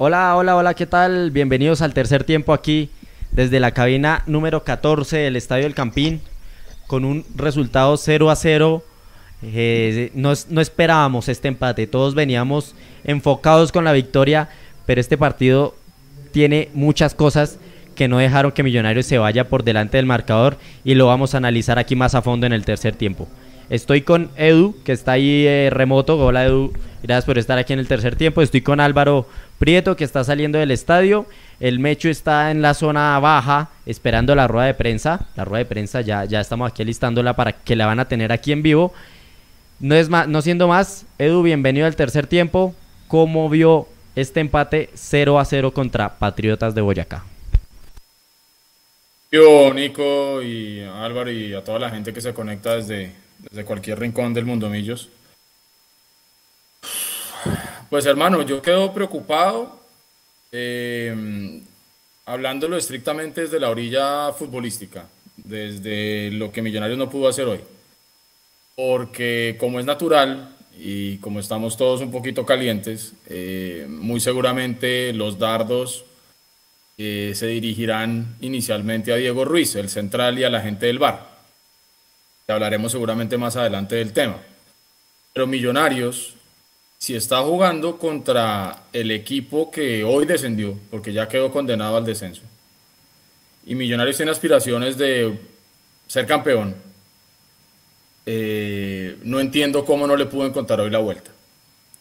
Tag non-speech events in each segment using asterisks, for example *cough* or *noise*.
Hola, hola, hola, ¿qué tal? Bienvenidos al tercer tiempo aquí desde la cabina número 14 del Estadio del Campín con un resultado 0 a 0. Eh, no, no esperábamos este empate, todos veníamos enfocados con la victoria, pero este partido tiene muchas cosas que no dejaron que Millonarios se vaya por delante del marcador y lo vamos a analizar aquí más a fondo en el tercer tiempo. Estoy con Edu, que está ahí eh, remoto. Hola Edu, gracias por estar aquí en el tercer tiempo. Estoy con Álvaro Prieto, que está saliendo del estadio. El Mecho está en la zona baja, esperando la rueda de prensa. La rueda de prensa ya, ya estamos aquí listándola para que la van a tener aquí en vivo. No, es más, no siendo más, Edu, bienvenido al tercer tiempo. ¿Cómo vio este empate 0 a 0 contra Patriotas de Boyacá? Yo, Nico y Álvaro y a toda la gente que se conecta desde, desde cualquier rincón del mundo Millos. Pues hermano, yo quedo preocupado, eh, hablándolo estrictamente desde la orilla futbolística, desde lo que Millonarios no pudo hacer hoy. Porque como es natural y como estamos todos un poquito calientes, eh, muy seguramente los dardos eh, se dirigirán inicialmente a Diego Ruiz, el central, y a la gente del bar hablaremos seguramente más adelante del tema. Pero Millonarios, si está jugando contra el equipo que hoy descendió, porque ya quedó condenado al descenso, y Millonarios tiene aspiraciones de ser campeón, eh, no entiendo cómo no le pudo encontrar hoy la vuelta.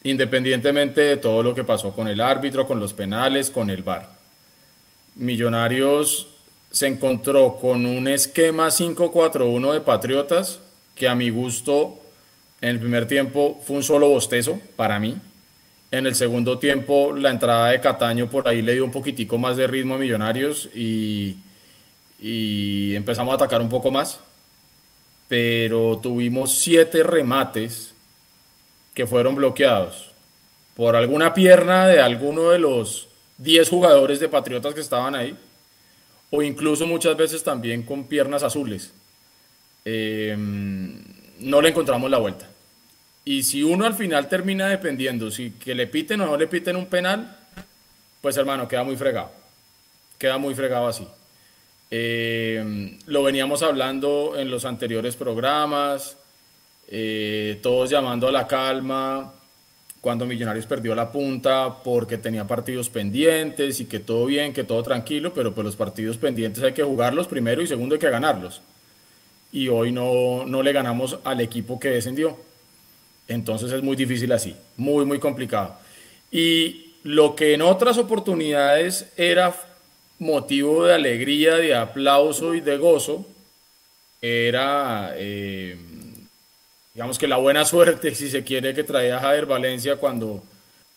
Independientemente de todo lo que pasó con el árbitro, con los penales, con el VAR. Millonarios se encontró con un esquema 5-4-1 de Patriotas que a mi gusto en el primer tiempo fue un solo bostezo para mí. En el segundo tiempo la entrada de Cataño por ahí le dio un poquitico más de ritmo a Millonarios y, empezamos a atacar un poco más. Pero tuvimos siete remates que fueron bloqueados por alguna pierna de alguno de los 10 jugadores de Patriotas que estaban ahí o incluso muchas veces también con piernas azules. Em, no le encontramos la vuelta. Y si uno al final termina dependiendo si que le piten o no le piten un penal, pues hermano, queda muy fregado. Queda muy fregado así. Em, lo veníamos hablando en los anteriores programas, eh, todos llamando a la calma, cuando Millonarios perdió la punta porque tenía partidos pendientes y que todo bien, que todo tranquilo, pero pues los partidos pendientes hay que jugarlos primero y segundo hay que ganarlos. Y hoy no, no le ganamos al equipo que descendió. Entonces es muy difícil así, muy, muy complicado. Y lo que en otras oportunidades era motivo de alegría, de aplauso y de gozo, era... Eh, digamos que la buena suerte, *laughs* si se quiere, que traía Javier Valencia cuando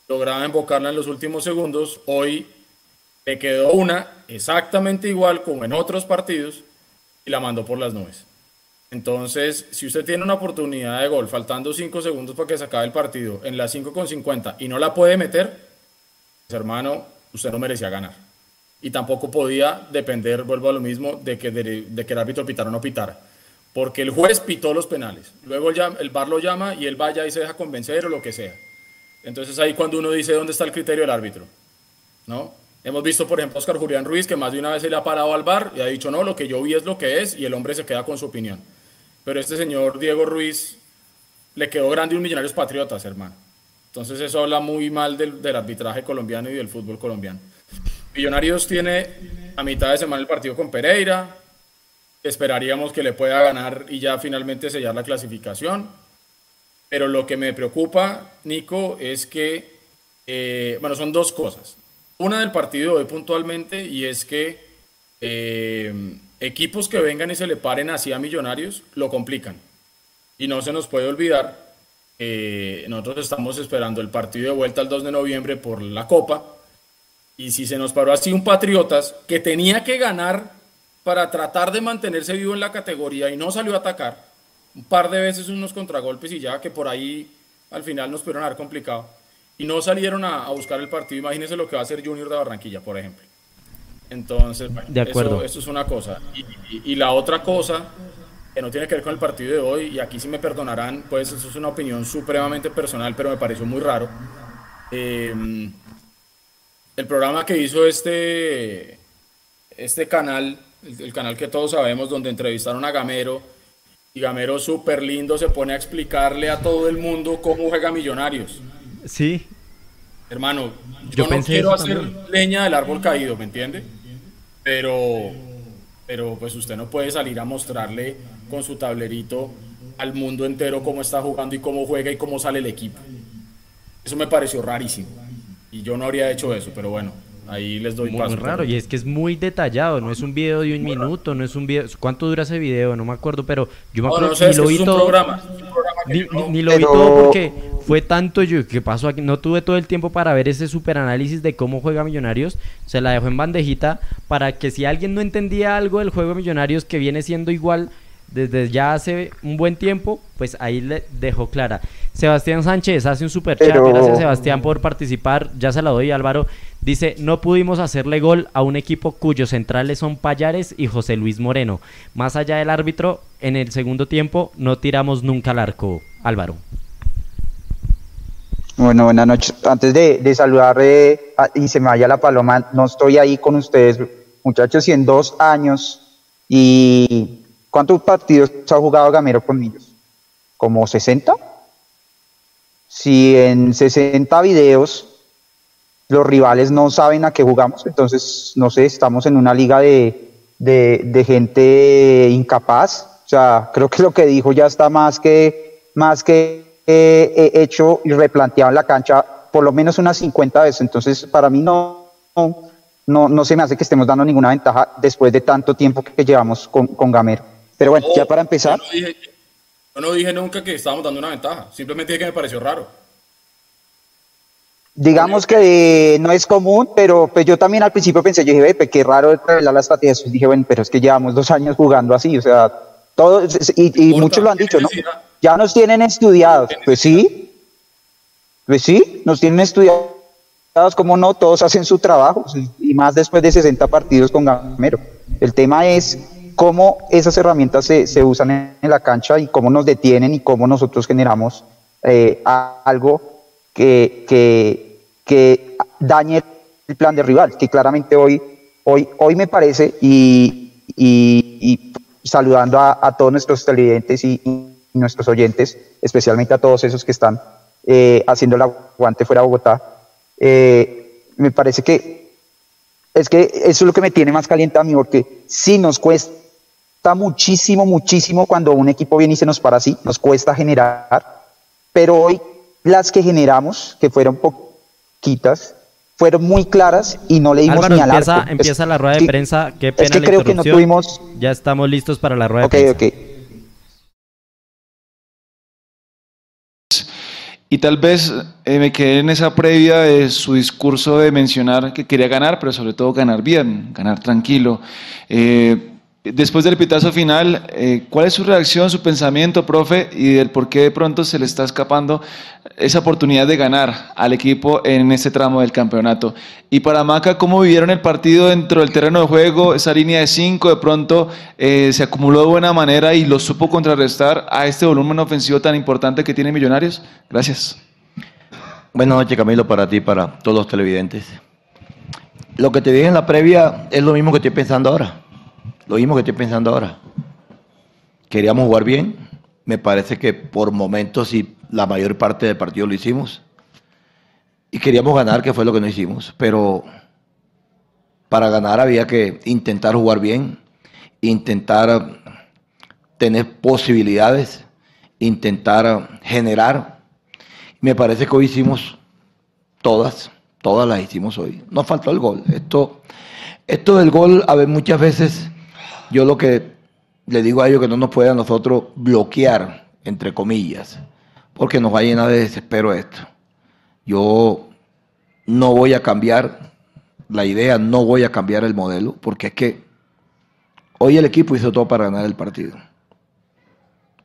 lograba invocarla en los últimos segundos, hoy le quedó una exactamente igual como en otros partidos y la mandó por las nubes. Entonces, si usted tiene una oportunidad de gol, faltando 5 segundos para que se acabe el partido, en las 5 con 50 y no la puede meter, pues hermano, usted no merecía ganar. Y tampoco podía depender, vuelvo a lo mismo, de que, de que el árbitro pitara o no pitara porque el juez pitó los penales. Luego el, el lo llama y él vaya y se deja convencer o lo que sea. Entonces ahí cuando uno dice dónde está el criterio del árbitro. ¿no? Hemos visto, por ejemplo, a Oscar Julián Ruiz, que más de una vez se le ha parado al bar y ha dicho, no, lo que yo vi es lo que es, y el hombre se queda con su opinión. Pero este señor Diego Ruiz le quedó grande un Millonarios Patriotas, hermano. Entonces eso habla muy mal del, del arbitraje colombiano y del fútbol colombiano. Millonarios tiene a mitad de semana el partido con Pereira, esperaríamos que le pueda ganar y ya finalmente sellar la clasificación. Pero lo que me preocupa, Nico, es que, eh, bueno, son dos cosas. Una del partido hoy puntualmente y es que eh, equipos que vengan y se le paren así a Millonarios lo complican. Y no se nos puede olvidar, nosotros estamos esperando el partido de vuelta el 2 de noviembre por la Copa. Y si se nos paró así un Patriotas que tenía que ganar para tratar de mantenerse vivo en la categoría y no salió a atacar. Un par de veces unos contragolpes y ya que por ahí al final nos pudieron haber complicado. Y no salieron a, buscar el partido. Imagínense lo que va a hacer Junior de Barranquilla, por ejemplo. Entonces, de acuerdo. Eso, es una cosa. Y, la otra cosa, que no tiene que ver con el partido de hoy, y aquí sí me perdonarán, pues eso es una opinión supremamente personal, pero me pareció muy raro. Eh, el programa que hizo este, este canal, el, el canal que todos sabemos, donde entrevistaron a Gamero, y Gamero súper lindo se pone a explicarle a todo el mundo cómo juega Millonarios. Sí. Hermano, yo, no quiero hacer leña del árbol caído, ¿me entiende? Pero, pero pues usted no puede salir a mostrarle con su tablerito al mundo entero cómo está jugando y cómo juega y cómo sale el equipo. Eso me pareció rarísimo. Y yo no habría hecho eso, pero bueno, ahí les doy muy, Muy raro, y es que es muy detallado, no es un video de un minuto, no es un video... ¿Cuánto dura ese video? No me acuerdo, pero yo me acuerdo que ni lo vi todo... Ni, lo vi todo porque fue tanto yo que pasó aquí, no tuve todo el tiempo para ver ese super análisis de cómo juega Millonarios, se la dejó en bandejita para que si alguien no entendía algo del juego de Millonarios que viene siendo igual desde ya hace un buen tiempo, pues ahí le dejó clara. Sebastián Sánchez hace un super chat, gracias Sebastián por participar, ya se la doy Álvaro. Dice, no pudimos hacerle gol a un equipo cuyos centrales son Payares y José Luis Moreno. Más allá del árbitro, en el segundo tiempo no tiramos nunca al arco. Álvaro. Bueno, buenas noches. Antes de, saludar eh, y se me vaya la paloma, no estoy ahí con ustedes, muchachos, y en dos años y ¿Cuántos partidos ha jugado Gamero con niños? ¿Como 60? Si en 60 videos los rivales no saben a qué jugamos, entonces, no sé, estamos en una liga de, gente incapaz. O sea, creo que lo que dijo ya está más que, más que eh, hecho y replanteado en la cancha por lo menos unas 50 veces. Entonces, para mí no, no, no, se me hace que estemos dando ninguna ventaja después de tanto tiempo que llevamos con, con Gamero. Pero bueno, ya para empezar. Yo no, dije, nunca que estábamos dando una ventaja, simplemente dije que me pareció raro. Digamos que no es común, pero pues yo también al principio pensé, yo dije, ve, qué raro revelar las estrategias. Dije, bueno, pero es que llevamos dos años jugando así, o sea, todos, y, muchos lo han dicho, ¿no? Ya nos tienen estudiados. Pues sí, pues sí, nos tienen estudiados, como no, todos hacen su trabajo, y más después de 60 partidos con Gamero. El tema es cómo esas herramientas se, usan en, la cancha y cómo nos detienen y cómo nosotros generamos eh, algo que, que, dañe el plan de rival, que claramente hoy, hoy, hoy me parece, y, y, saludando a, todos nuestros televidentes y, nuestros oyentes, especialmente a todos esos que están eh, haciendo el aguante fuera de Bogotá, eh, me parece que es que eso es lo que me tiene más caliente a mí, porque si nos cuesta muchísimo, muchísimo cuando un equipo viene y se nos para así, nos cuesta generar, pero hoy las que generamos, que fueron poquitas, fueron muy claras y no le dimos ni al empieza, empieza la rueda de prensa, qué pena es que creo que no tuvimos... Ya estamos listos para la rueda de prensa. Ok, ok. Y tal vez eh, me quedé en esa previa de su discurso de mencionar que quería ganar, pero sobre todo ganar bien, ganar tranquilo. Eh, Después del pitazo final, eh, ¿cuál es su reacción, su pensamiento, profe, y del por qué de pronto se le está escapando esa oportunidad de ganar al equipo en este tramo del campeonato? Y para Maca, ¿cómo vivieron el partido dentro del terreno de juego? Esa línea de cinco de pronto eh, se acumuló de buena manera y lo supo contrarrestar a este volumen ofensivo tan importante que tiene Millonarios. Gracias. Buenas noches, Camilo, para ti, para todos los televidentes. Lo que te dije en la previa es lo mismo que estoy pensando ahora lo mismo que estoy pensando ahora. Queríamos jugar bien. Me parece que por momentos y la mayor parte del partido lo hicimos. Y queríamos ganar, que fue lo que no hicimos. Pero para ganar había que intentar jugar bien, intentar tener posibilidades, intentar generar. Me parece que hoy hicimos todas, todas las hicimos hoy. Nos faltó el gol. Esto, esto del gol, a ver, muchas veces yo lo que le digo a ellos que no nos puede a nosotros bloquear, entre comillas, porque nos va a llenar de desespero esto. Yo no voy a cambiar la idea, no voy a cambiar el modelo, porque es que hoy el equipo hizo todo para ganar el partido.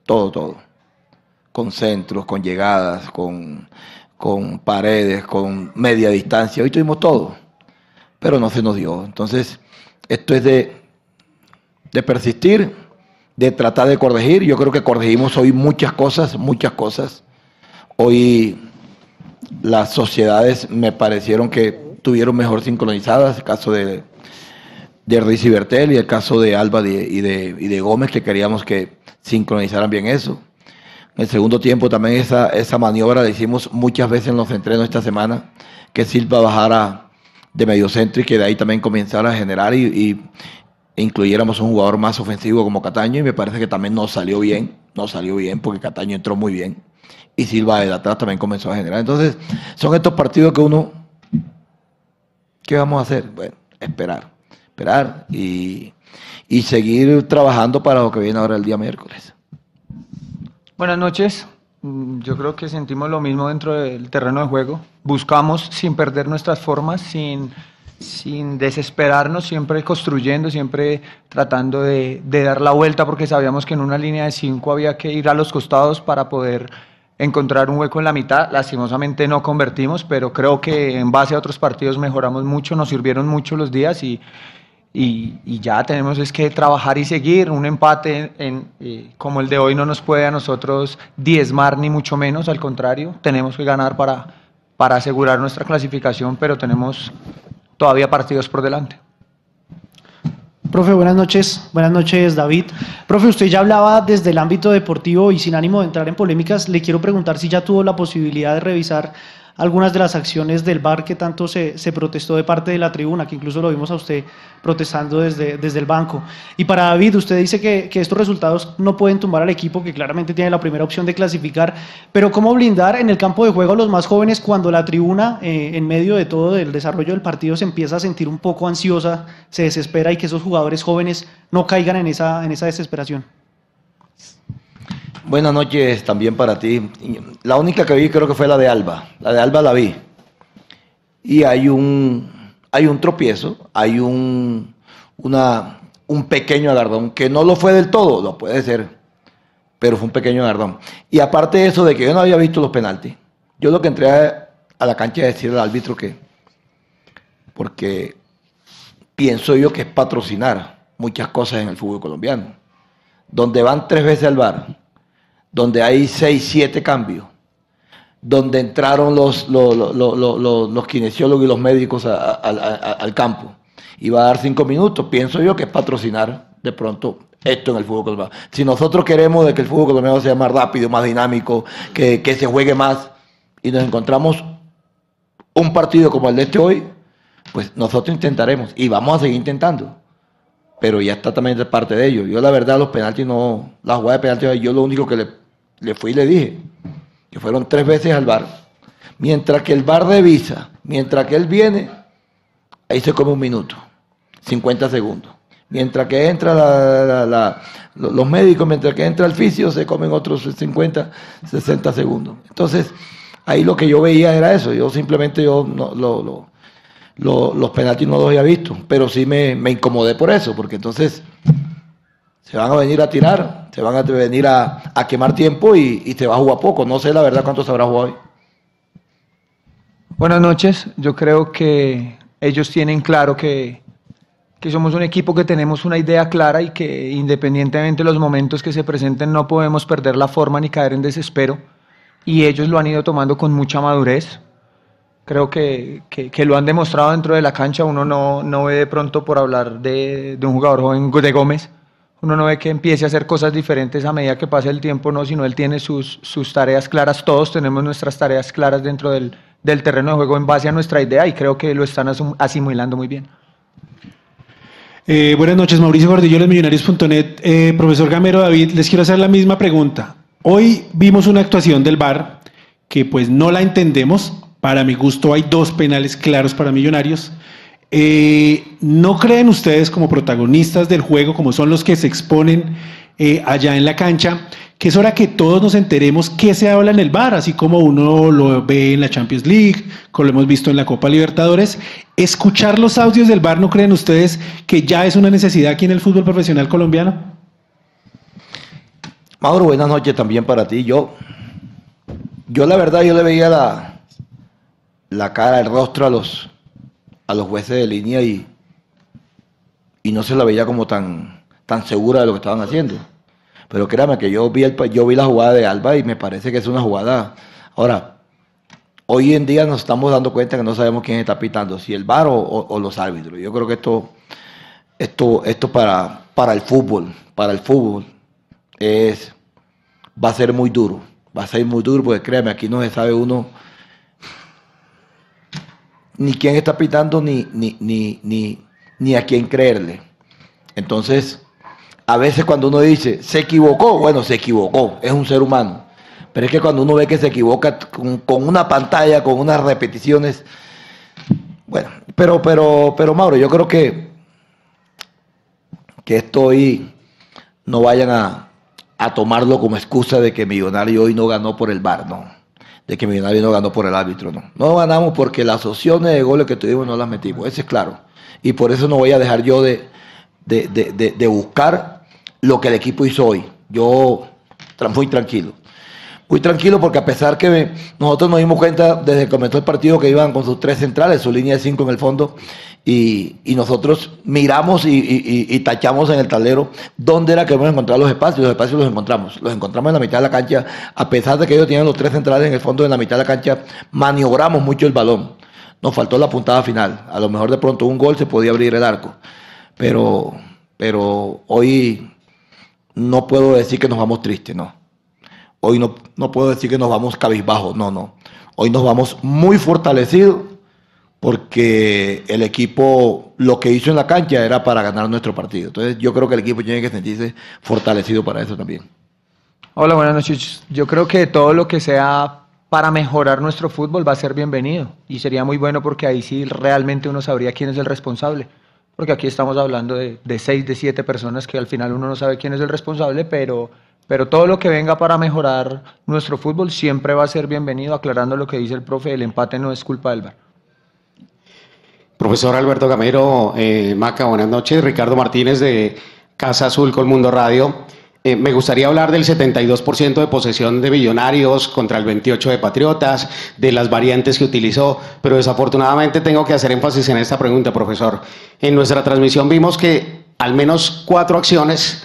Todo, todo. Con centros, con llegadas, con, con paredes, con media distancia. Hoy tuvimos todo, pero no se nos dio. Entonces, esto es de de persistir, de tratar de corregir. Yo creo que corregimos hoy muchas cosas, muchas cosas. Hoy las sociedades me parecieron que estuvieron mejor sincronizadas, el caso de, de Riz y Bertel y el caso de Alba y, de, y de Gómez, que queríamos que sincronizaran bien eso. En el segundo tiempo también esa, esa maniobra la hicimos muchas veces en los entrenos esta semana, que Silva bajara de medio centro y que de ahí también comenzara a generar y incluyéramos un jugador más ofensivo como Cataño y me parece que también nos salió bien, no salió bien porque Cataño entró muy bien y Silva de atrás también comenzó a generar. Entonces, son estos partidos que uno, ¿qué vamos a hacer? Bueno, esperar, esperar y, y seguir trabajando para lo que viene ahora el día miércoles. Buenas noches. Mm, yo creo que sentimos lo mismo dentro del terreno de juego. Buscamos sin perder nuestras formas, sin, sin desesperarnos, siempre construyendo, siempre tratando de, dar la vuelta, porque sabíamos que en una línea de cinco había que ir a los costados para poder encontrar un hueco en la mitad. Lastimosamente no convertimos, pero creo que en base a otros partidos mejoramos mucho, nos sirvieron mucho los días y, ya tenemos es que trabajar y seguir. Un empate eh, como el de hoy no nos puede a nosotros diezmar ni mucho menos, al contrario, tenemos que ganar para, para asegurar nuestra clasificación, pero tenemos todavía partidos por delante. Profe, buenas noches. Buenas noches, David. Profe, usted ya hablaba desde el ámbito deportivo y sin ánimo de entrar en polémicas, le quiero preguntar si ya tuvo la posibilidad de revisar algunas de las acciones del VAR que tanto se, se, protestó de parte de la tribuna, que incluso lo vimos a usted protestando desde, desde el banco. Y para David, usted dice que, que, estos resultados no pueden tumbar al equipo, que claramente tiene la primera opción de clasificar, pero ¿cómo blindar en el campo de juego a los más jóvenes cuando la tribuna, eh, en medio de todo el desarrollo del partido, se empieza a sentir un poco ansiosa, se desespera y que esos jugadores jóvenes no caigan en esa, en esa desesperación? Buenas noches también para ti. La única que vi creo que fue la de Alba. La de Alba la vi. Y hay un, hay un tropiezo, hay un, una, un pequeño agardón, que no lo fue del todo, lo puede ser, pero fue un pequeño agardón. Y aparte de eso de que yo no había visto los penaltis, yo lo que entré a, a la cancha es decirle al árbitro que, porque pienso yo que es patrocinar muchas cosas en el fútbol colombiano, donde van tres veces al bar donde hay seis, siete cambios, donde entraron los, los, los, los kinesiólogos y los médicos al campo. Y va a dar cinco minutos, pienso yo que es patrocinar de pronto esto en el fútbol colombiano. Si nosotros queremos de que el fútbol colombiano sea más rápido, más dinámico, que, que se juegue más, y nos encontramos un partido como el de este hoy, pues nosotros intentaremos y vamos a seguir intentando pero ya está también de parte de ellos. Yo la verdad los penaltis no, la jugada de penaltis, yo lo único que le le fui y le dije que fueron tres veces al bar. Mientras que el bar revisa, mientras que él viene, ahí se come un minuto, 50 segundos. Mientras que entra los médicos, mientras que entra el fisio, se comen otros 50, 60 segundos. Entonces, ahí lo que yo veía era eso. Yo simplemente yo no, lo, los penaltis no los había visto, pero sí me, me incomodé por eso, porque entonces se van a venir a tirar, se van a venir a, quemar tiempo y, y, te va a jugar poco. No sé la verdad cuánto se habrá jugado hoy. Buenas noches. Yo creo que ellos tienen claro que, que somos un equipo que tenemos una idea clara y que independientemente de los momentos que se presenten no podemos perder la forma ni caer en desespero. Y ellos lo han ido tomando con mucha madurez. Creo que, que, lo han demostrado dentro de la cancha. Uno no, no ve de pronto por hablar de, de un jugador joven de Gómez uno no ve que empiece a hacer cosas diferentes a medida que pasa el tiempo, no, sino él tiene sus, sus tareas claras, todos tenemos nuestras tareas claras dentro del, del, terreno de juego en base a nuestra idea y creo que lo están asimilando muy bien. Eh, buenas noches, Mauricio Gordillo, los millonarios.net. Eh, profesor Gamero David, les quiero hacer la misma pregunta. Hoy vimos una actuación del VAR que pues no la entendemos. Para mi gusto hay dos penales claros para millonarios. Eh, ¿No creen ustedes como protagonistas del juego, como son los que se exponen eh, allá en la cancha, que es hora que todos nos enteremos qué se habla en el bar, así como uno lo ve en la Champions League, como lo hemos visto en la Copa Libertadores? ¿Escuchar los audios del bar no creen ustedes que ya es una necesidad aquí en el fútbol profesional colombiano? Mauro, buenas noches también para ti. Yo, yo la verdad, yo le veía la, la cara, el rostro a los, a los jueces de línea y, y no se la veía como tan, tan segura de lo que estaban haciendo. Pero créame que yo vi, el, yo vi la jugada de Alba y me parece que es una jugada. Ahora, Hoy en día nos estamos dando cuenta que no sabemos quién está pitando, si el VAR o, los árbitros. Yo creo que esto, esto, esto para, para el fútbol, para el fútbol, es, va a ser muy duro. Va a ser muy duro porque créeme, aquí no se sabe uno ni quién está pitando ni, ni, ni, ni, ni a quién creerle. Entonces, a veces cuando uno dice, se equivocó, bueno, se equivocó, es un ser humano. Pero es que cuando uno ve que se equivoca con, una pantalla, con unas repeticiones, bueno, pero, pero, pero Mauro, yo creo que, que esto hoy no vayan a, a tomarlo como excusa de que Millonario hoy no ganó por el bar, no. De que Millonario no ganó por el árbitro, no. No ganamos porque las opciones de goles que tuvimos no las metimos, eso es claro. Y por eso no voy a dejar yo de, de, de, de buscar lo que el equipo hizo hoy. Yo muy tranquilo muy tranquilo porque a pesar que nosotros nos dimos cuenta desde que comenzó el partido que iban con sus tres centrales, su línea de cinco en el fondo, y, nosotros miramos y, tachamos en el tablero dónde era que íbamos a encontrar los espacios, los espacios los encontramos, los encontramos en la mitad de la cancha, a pesar de que ellos tienen los tres centrales en el fondo, en la mitad de la cancha, maniobramos mucho el balón, nos faltó la puntada final, a lo mejor de pronto un gol se podía abrir el arco, pero, pero hoy no puedo decir que nos vamos tristes, no. Hoy no, no puedo decir que nos vamos cabizbajos, no, no. Hoy nos vamos muy fortalecidos porque el equipo lo que hizo en la cancha era para ganar nuestro partido. Entonces yo creo que el equipo tiene que sentirse fortalecido para eso también. Hola, buenas noches. Yo creo que todo lo que sea para mejorar nuestro fútbol va a ser bienvenido y sería muy bueno porque ahí sí realmente uno sabría quién es el responsable. Porque aquí estamos hablando de, de seis, de siete personas que al final uno no sabe quién es el responsable, pero pero todo lo que venga para mejorar nuestro fútbol siempre va a ser bienvenido, aclarando lo que dice el profe, el empate no es culpa del VAR. Profesor Alberto Gamero, eh, Maca, buenas noches. Ricardo Martínez de Casa Azul con Mundo Radio. Eh, me gustaría hablar del 72% de posesión de Millonarios contra el 28% de Patriotas, de las variantes que utilizó, pero desafortunadamente tengo que hacer énfasis en esta pregunta, profesor. En nuestra transmisión vimos que al menos cuatro acciones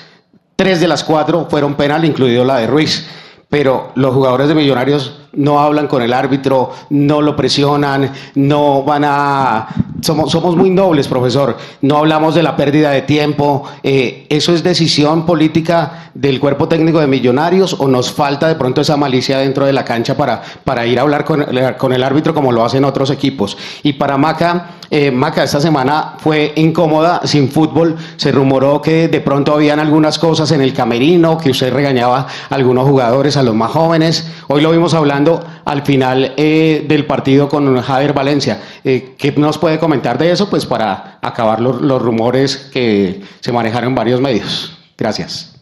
Tres de las cuatro fueron penal, incluido la de Ruiz. Pero los jugadores de Millonarios no hablan con el árbitro, no lo presionan, no van a... Somos, somos muy nobles, profesor. No hablamos de la pérdida de tiempo. Eh, ¿Eso es decisión política del cuerpo técnico de Millonarios o nos falta de pronto esa malicia dentro de la cancha para, para ir a hablar con, con el árbitro como lo hacen otros equipos? Y para Maca, eh, Maca, esta semana fue incómoda, sin fútbol. Se rumoró que de pronto habían algunas cosas en el camerino, que usted regañaba a algunos jugadores, a los más jóvenes. Hoy lo vimos hablando al final eh, del partido con Javier Valencia. Eh, ¿Qué nos puede comentar de eso? Pues para acabar los, rumores que se manejaron en varios medios. Gracias.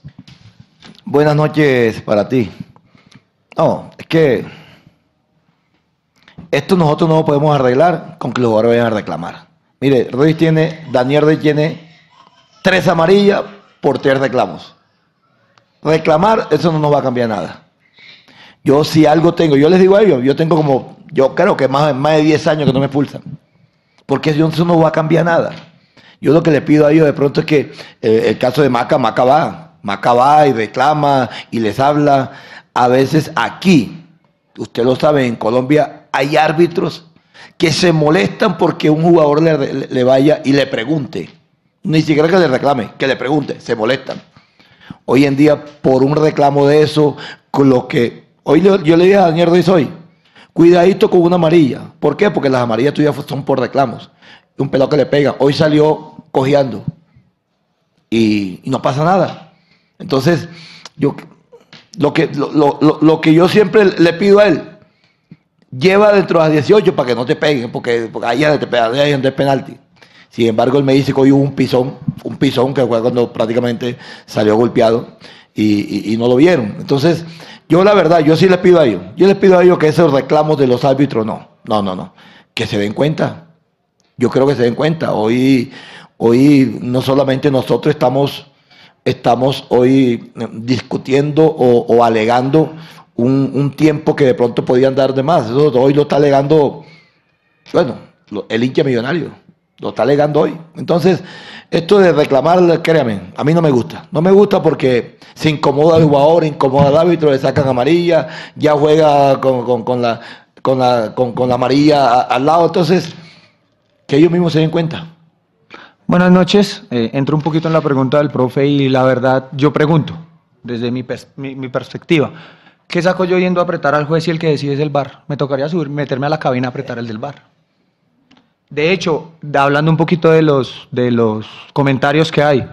Buenas noches para ti. No, es que esto nosotros no lo podemos arreglar con que los jugadores vayan a reclamar. Mire, Ruiz tiene, Daniel Ruiz tiene tres amarillas por tres reclamos. Reclamar, eso no nos va a cambiar nada. Yo si algo tengo, yo les digo a ellos, yo tengo como, yo creo que más, más de 10 años que no me expulsan. Porque eso no va a cambiar nada. Yo lo que le pido a ellos de pronto es que eh, el caso de Maca, Maca va, Maca va y reclama y les habla. A veces aquí, usted lo sabe, en Colombia hay árbitros que se molestan porque un jugador le, vaya y le pregunte. Ni siquiera que le reclame, que le pregunte, se molestan. Hoy en día, por un reclamo de eso, con lo que Hoy yo, le dije a Daniel Ruiz hoy, cuidadito con una amarilla. ¿Por qué? Porque las amarillas tuyas son por reclamos. Un pelado que le pega. Hoy salió cojeando. Y, no pasa nada. Entonces, yo lo que, lo, que yo siempre le pido a él, lleva dentro de las 18 para que no te peguen, porque, ahí es de penalti. Sin embargo, él me dice que hoy hubo un pisón, un pisón que fue cuando prácticamente salió golpeado y, y no lo vieron. Entonces, yo la verdad, yo sí les pido a ellos, yo les pido a ellos que esos reclamos de los árbitros, no, no, no, no, que se den cuenta. Yo creo que se den cuenta. Hoy, hoy no solamente nosotros estamos, estamos hoy eh, discutiendo o, alegando un, tiempo que de pronto podían dar de más. Eso hoy lo está alegando, bueno, el hincha millonario, lo está alegando hoy. Entonces, esto de reclamar, créame, a mí no me gusta. No me gusta porque se incomoda el jugador, incomoda al árbitro, le sacan amarilla, ya juega con, la, con la, con, con la amarilla al lado. Entonces, que ellos mismos se den cuenta. Buenas noches. Eh, entro un poquito en la pregunta del profe y la verdad, yo pregunto, desde mi, mi, mi, perspectiva, ¿qué saco yo yendo a apretar al juez y el que decide es el bar? Me tocaría subir, meterme a la cabina a apretar el del bar. De hecho, hablando un poquito de los, de los comentarios que hay,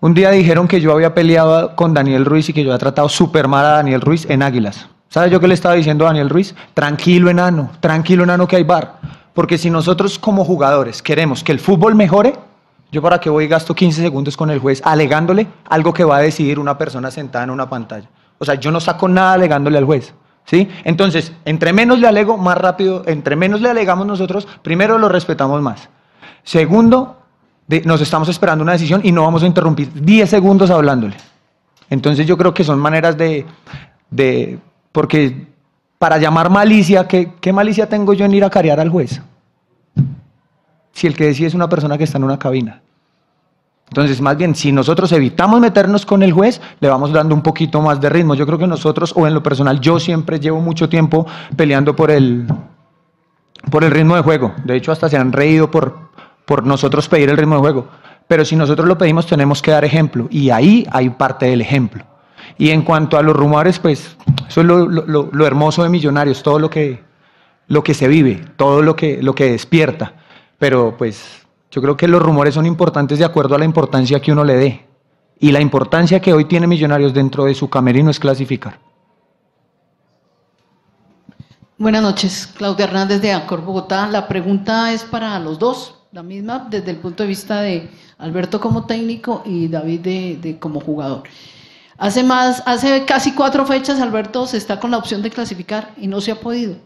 un día dijeron que yo había peleado con Daniel Ruiz y que yo había tratado súper mal a Daniel Ruiz en Águilas. ¿Sabes yo qué le estaba diciendo a Daniel Ruiz? Tranquilo, enano, tranquilo, enano, que hay bar. Porque si nosotros como jugadores queremos que el fútbol mejore, yo para qué voy y gasto 15 segundos con el juez alegándole algo que va a decidir una persona sentada en una pantalla. O sea, yo no saco nada alegándole al juez. ¿Sí? Entonces, entre menos le alego, más rápido, entre menos le alegamos nosotros, primero lo respetamos más. Segundo, nos estamos esperando una decisión y no vamos a interrumpir 10 segundos hablándole. Entonces yo creo que son maneras de, de porque para llamar malicia, ¿qué, ¿qué, malicia tengo yo en ir a carear al juez? Si el que decide es una persona que está en una cabina. Entonces, más bien, si nosotros evitamos meternos con el juez, le vamos dando un poquito más de ritmo. Yo creo que nosotros, o en lo personal, yo siempre llevo mucho tiempo peleando por el, por el ritmo de juego. De hecho, hasta se han reído por, por nosotros pedir el ritmo de juego. Pero si nosotros lo pedimos, tenemos que dar ejemplo. Y ahí hay parte del ejemplo. Y en cuanto a los rumores, pues eso es lo, lo, lo hermoso de Millonarios, todo lo que, lo que se vive, todo lo que, lo que despierta. Pero pues yo creo que los rumores son importantes de acuerdo a la importancia que uno le dé. Y la importancia que hoy tiene Millonarios dentro de su camerino es clasificar. Buenas noches, Claudia Hernández de Ancor Bogotá. La pregunta es para los dos, la misma desde el punto de vista de Alberto como técnico y David de, de como jugador. Hace más, hace casi cuatro fechas Alberto se está con la opción de clasificar y no se ha podido.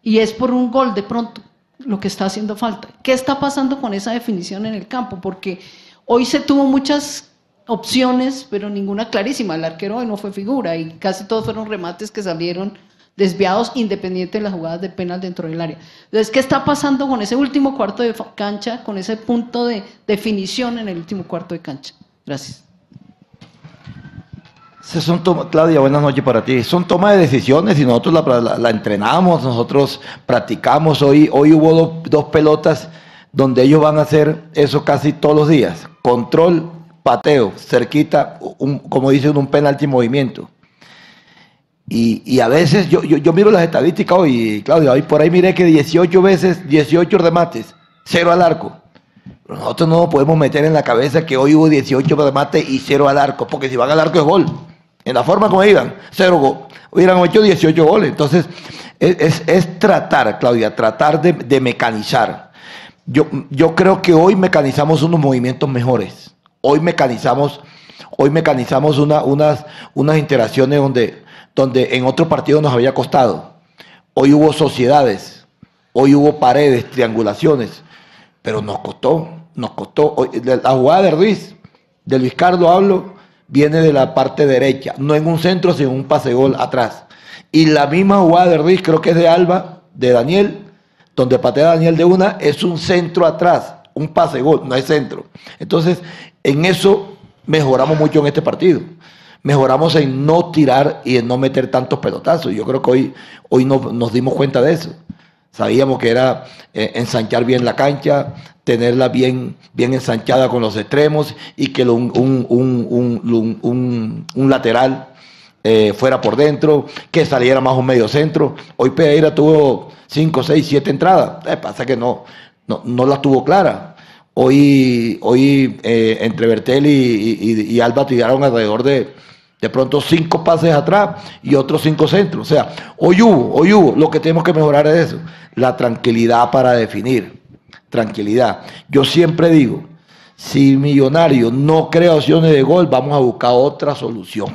Y es por un gol de pronto lo que está haciendo falta. ¿Qué está pasando con esa definición en el campo? Porque hoy se tuvo muchas opciones, pero ninguna clarísima. El arquero hoy no fue figura y casi todos fueron remates que salieron desviados independiente de las jugadas de penal dentro del área. Entonces, ¿qué está pasando con ese último cuarto de cancha, con ese punto de definición en el último cuarto de cancha? Gracias. Son Claudia, buenas noches para ti. Son tomas de decisiones y nosotros la, entrenamos, nosotros practicamos. Hoy, hoy hubo dos pelotas donde ellos van a hacer eso casi todos los días. Control, pateo, cerquita, un, como dicen, un penalti movimiento. Y, y, a veces yo, yo, yo, miro las estadísticas hoy, Claudia, hoy por ahí miré que 18 veces, 18 remates, cero al arco. Nosotros no podemos meter en la cabeza que hoy hubo 18 remates y cero al arco, porque si van al arco es gol en la forma como iban, cero gol. Hubieran hecho 18 goles. Entonces, es, tratar, Claudia, tratar de, mecanizar. Yo, yo creo que hoy mecanizamos unos movimientos mejores. Hoy mecanizamos, hoy mecanizamos una, unas, unas interacciones donde, donde en otro partido nos había costado. Hoy hubo sociedades, hoy hubo paredes, triangulaciones, pero nos costó, nos costó. la jugada de Ruiz, de Luis Carlos hablo, viene de la parte derecha, no en un centro, sino un pase gol atrás. Y la misma jugada de Ruiz, creo que es de Alba, de Daniel, donde patea Daniel de una, es un centro atrás, un pase gol, no es centro. Entonces, en eso mejoramos mucho en este partido. Mejoramos en no tirar y en no meter tantos pelotazos. Yo creo que hoy, hoy nos dimos cuenta de eso. Sabíamos que era eh, ensanchar bien la cancha, tenerla bien, bien ensanchada con los extremos y que un, un, lateral eh, fuera por dentro, que saliera más un medio centro. Hoy Pereira tuvo 5, 6, 7 entradas. Eh, pasa que no, no, no las tuvo claras. Hoy, hoy entre Bertel y, y Alba tiraron alrededor de de pronto cinco pases atrás y otros cinco centros. O sea, hoy hubo, hoy hubo. Lo que tenemos que mejorar es eso. La tranquilidad para definir. Tranquilidad. Yo siempre digo, si Millonario no crea opciones de gol, vamos a buscar otra solución.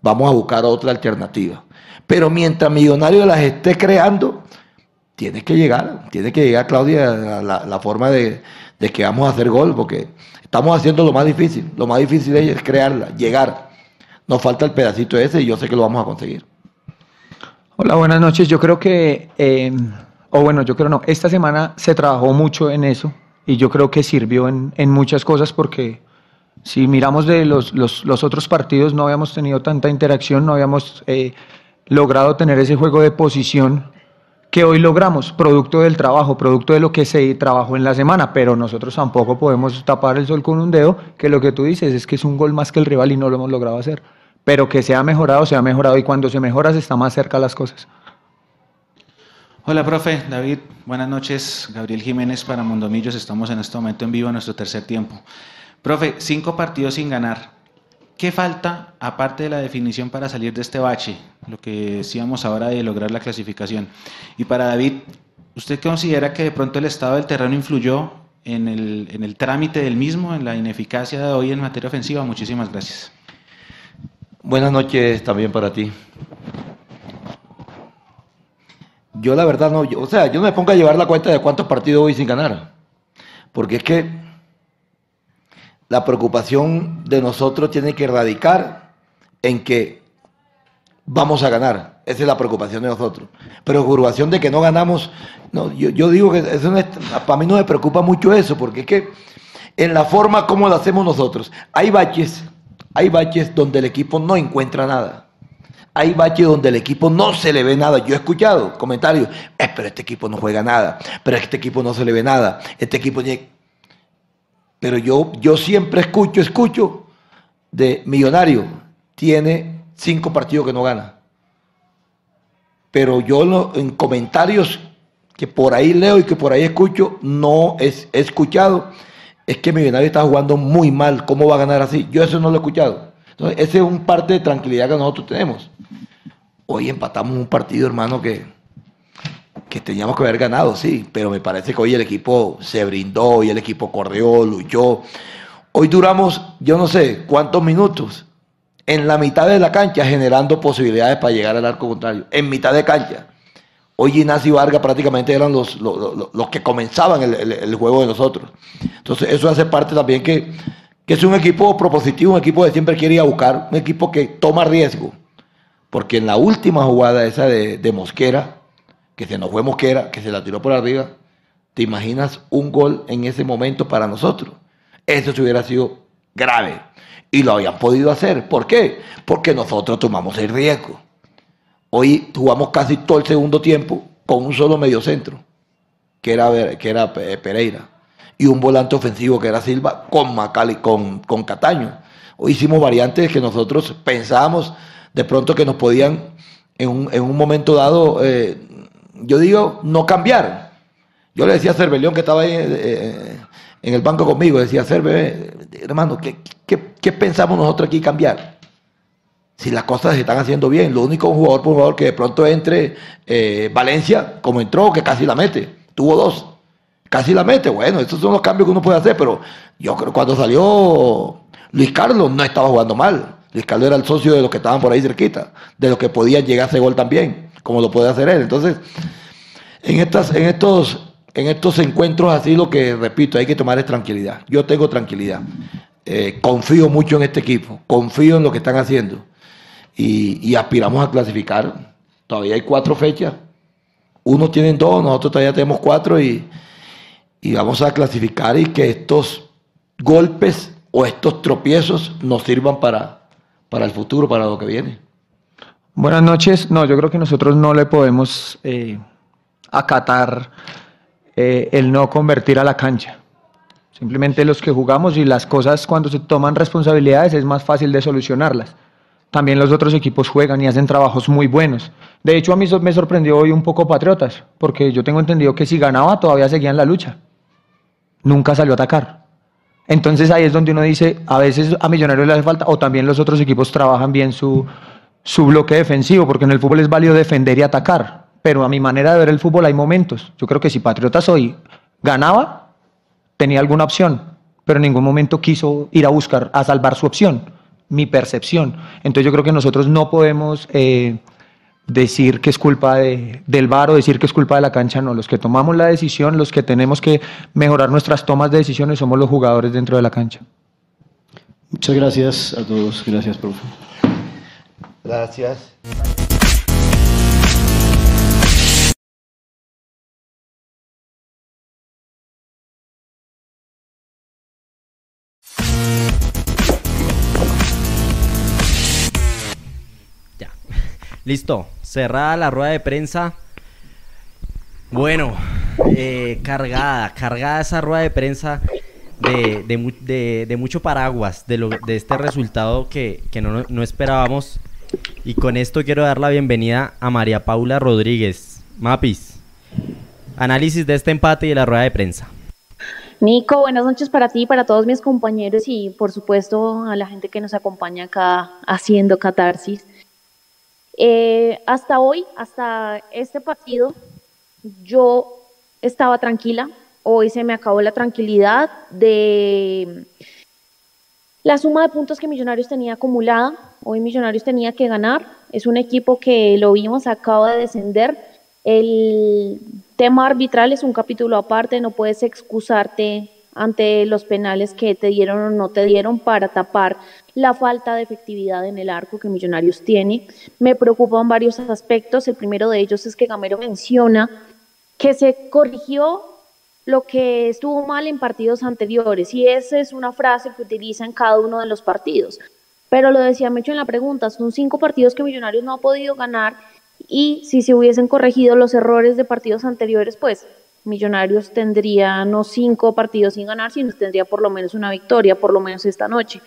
Vamos a buscar otra alternativa. Pero mientras Millonario las esté creando, tiene que llegar, tiene que llegar Claudia a la, forma de, de que vamos a hacer gol, porque estamos haciendo lo más difícil. Lo más difícil es crearla, llegar. Nos falta el pedacito ese y yo sé que lo vamos a conseguir. Hola, buenas noches. Yo creo que, eh, o bueno, yo creo no, esta semana se trabajó mucho en eso y yo creo que sirvió en, muchas cosas porque si miramos de los, los, otros partidos no habíamos tenido tanta interacción, no habíamos eh, logrado tener ese juego de posición que hoy logramos, producto del trabajo, producto de lo que se trabajó en la semana, pero nosotros tampoco podemos tapar el sol con un dedo, que lo que tú dices es que es un gol más que el rival y no lo hemos logrado hacer. Pero que se ha mejorado, se ha mejorado y cuando se mejora se está más cerca las cosas. Hola, profe. David, buenas noches. Gabriel Jiménez para Mondomillos. Estamos en este momento en vivo en nuestro tercer tiempo. Profe, cinco partidos sin ganar. ¿Qué falta, aparte de la definición, para salir de este bache? Lo que decíamos ahora de lograr la clasificación. Y para David, ¿usted considera que de pronto el estado del terreno influyó en el, trámite del mismo, en la ineficacia de hoy en materia ofensiva? Muchísimas gracias. Buenas noches también para ti. Yo la verdad no, o sea, yo no me pongo a llevar la cuenta de cuántos partidos voy sin ganar. Porque es que la preocupación de nosotros tiene que radicar en que vamos a ganar. Esa es la preocupación de nosotros. Preocupación de que no ganamos. No, yo, digo que eso para mí no me preocupa mucho eso, porque es que en la forma como lo hacemos nosotros, hay baches, hay baches donde el equipo no encuentra nada. Hay baches donde el equipo no se le ve nada. Yo he escuchado comentarios, eh, pero este equipo no juega nada, pero este equipo no se le ve nada. Este equipo pero yo, yo siempre escucho, escucho de Millonario, tiene cinco partidos que no gana. Pero yo en comentarios que por ahí leo y que por ahí escucho, no es, he escuchado, es que Millonario está jugando muy mal, ¿cómo va a ganar así? Yo eso no lo he escuchado. Entonces, ese es un parte de tranquilidad que nosotros tenemos. Hoy empatamos un partido, hermano, que, que teníamos que haber ganado, sí, pero me parece que hoy el equipo se brindó, y el equipo corrió, luchó. Hoy duramos, yo no sé cuántos minutos, en la mitad de la cancha generando posibilidades para llegar al arco contrario, en mitad de cancha. Hoy Ignacio y Vargas prácticamente eran los, los, que comenzaban el, juego de nosotros. Entonces eso hace parte también que, que es un equipo propositivo, un equipo que siempre quiere ir a buscar, un equipo que toma riesgo. Porque en la última jugada esa de Mosquera, que se nos fue Mosquera, que se la tiró por arriba, ¿te imaginas un gol en ese momento para nosotros? Eso se hubiera sido grave. Y lo habían podido hacer. ¿Por qué? Porque nosotros tomamos el riesgo. Hoy jugamos casi todo el segundo tiempo con un solo mediocentro, que era, que era Pereira, y un volante ofensivo que era Silva con Macali, con, con Cataño. Hoy hicimos variantes que nosotros pensábamos de pronto que nos podían en un, en un momento dado eh, yo digo, no cambiar. Yo le decía a Cervelión que estaba ahí eh, eh, en el banco conmigo, decía, Cerve, hermano, ¿qué, pensamos nosotros aquí cambiar? Si las cosas se están haciendo bien, lo único jugador por jugador que de pronto entre eh, Valencia, como entró, que casi la mete, tuvo dos, casi la mete, bueno, esos son los cambios que uno puede hacer, pero yo creo que cuando salió Luis Carlos no estaba jugando mal. Luis Carlos era el socio de los que estaban por ahí cerquita, de los que podían llegar a ese gol también como lo puede hacer él. Entonces, en, estas, en, estos, en estos encuentros así lo que, repito, hay que tomar es tranquilidad. Yo tengo tranquilidad. Eh, confío mucho en este equipo, confío en lo que están haciendo y, aspiramos a clasificar. Todavía hay cuatro fechas. Uno tienen dos, nosotros todavía tenemos cuatro y, y vamos a clasificar y que estos golpes o estos tropiezos nos sirvan para, para el futuro, para lo que viene. Buenas noches. No, yo creo que nosotros no le podemos eh, acatar eh, el no convertir a la cancha. Simplemente los que jugamos y las cosas cuando se toman responsabilidades es más fácil de solucionarlas. También los otros equipos juegan y hacen trabajos muy buenos. De hecho, a mí me sorprendió hoy un poco Patriotas, porque yo tengo entendido que si ganaba todavía seguía en la lucha. Nunca salió a atacar. Entonces ahí es donde uno dice, a veces a Millonarios le hace falta, o también los otros equipos trabajan bien su, su bloque defensivo, porque en el fútbol es válido defender y atacar. Pero a mi manera de ver el fútbol hay momentos. Yo creo que si Patriotas hoy ganaba, tenía alguna opción, pero en ningún momento quiso ir a buscar, a salvar su opción, mi percepción. Entonces yo creo que nosotros no podemos eh, decir que es culpa de, del VAR o decir que es culpa de la cancha, no. Los que tomamos la decisión, los que tenemos que mejorar nuestras tomas de decisiones somos los jugadores dentro de la cancha. Muchas gracias a todos. Gracias, profe. Gracias. Ya. Listo. Cerrada la rueda de prensa. Bueno, eh, cargada, cargada esa rueda de prensa de, mucho paraguas de, lo, de este resultado que, no, no, esperábamos. Y con esto quiero dar la bienvenida a María Paula Rodríguez. Mapis, análisis de este empate y de la rueda de prensa. Nico, buenas noches para ti, para todos mis compañeros y por supuesto a la gente que nos acompaña acá haciendo catarsis. Eh, hasta hoy, hasta este partido, yo estaba tranquila. Hoy se me acabó la tranquilidad de la suma de puntos que Millonarios tenía acumulada. Hoy Millonarios tenía que ganar. Es un equipo que lo vimos, acaba de descender. El tema arbitral es un capítulo aparte, no puedes excusarte ante los penales que te dieron o no te dieron para tapar la falta de efectividad en el arco que Millonarios tiene. Me preocupan varios aspectos. El primero de ellos es que Gamero menciona que se corrigió lo que estuvo mal en partidos anteriores y esa es una frase que utiliza en cada uno de los partidos. Pero lo decía Mecho en la pregunta, son cinco partidos que Millonarios no ha podido ganar y si se hubiesen corregido los errores de partidos anteriores, pues Millonarios tendría no cinco partidos sin ganar, sino tendría por lo menos una victoria, por lo menos esta noche.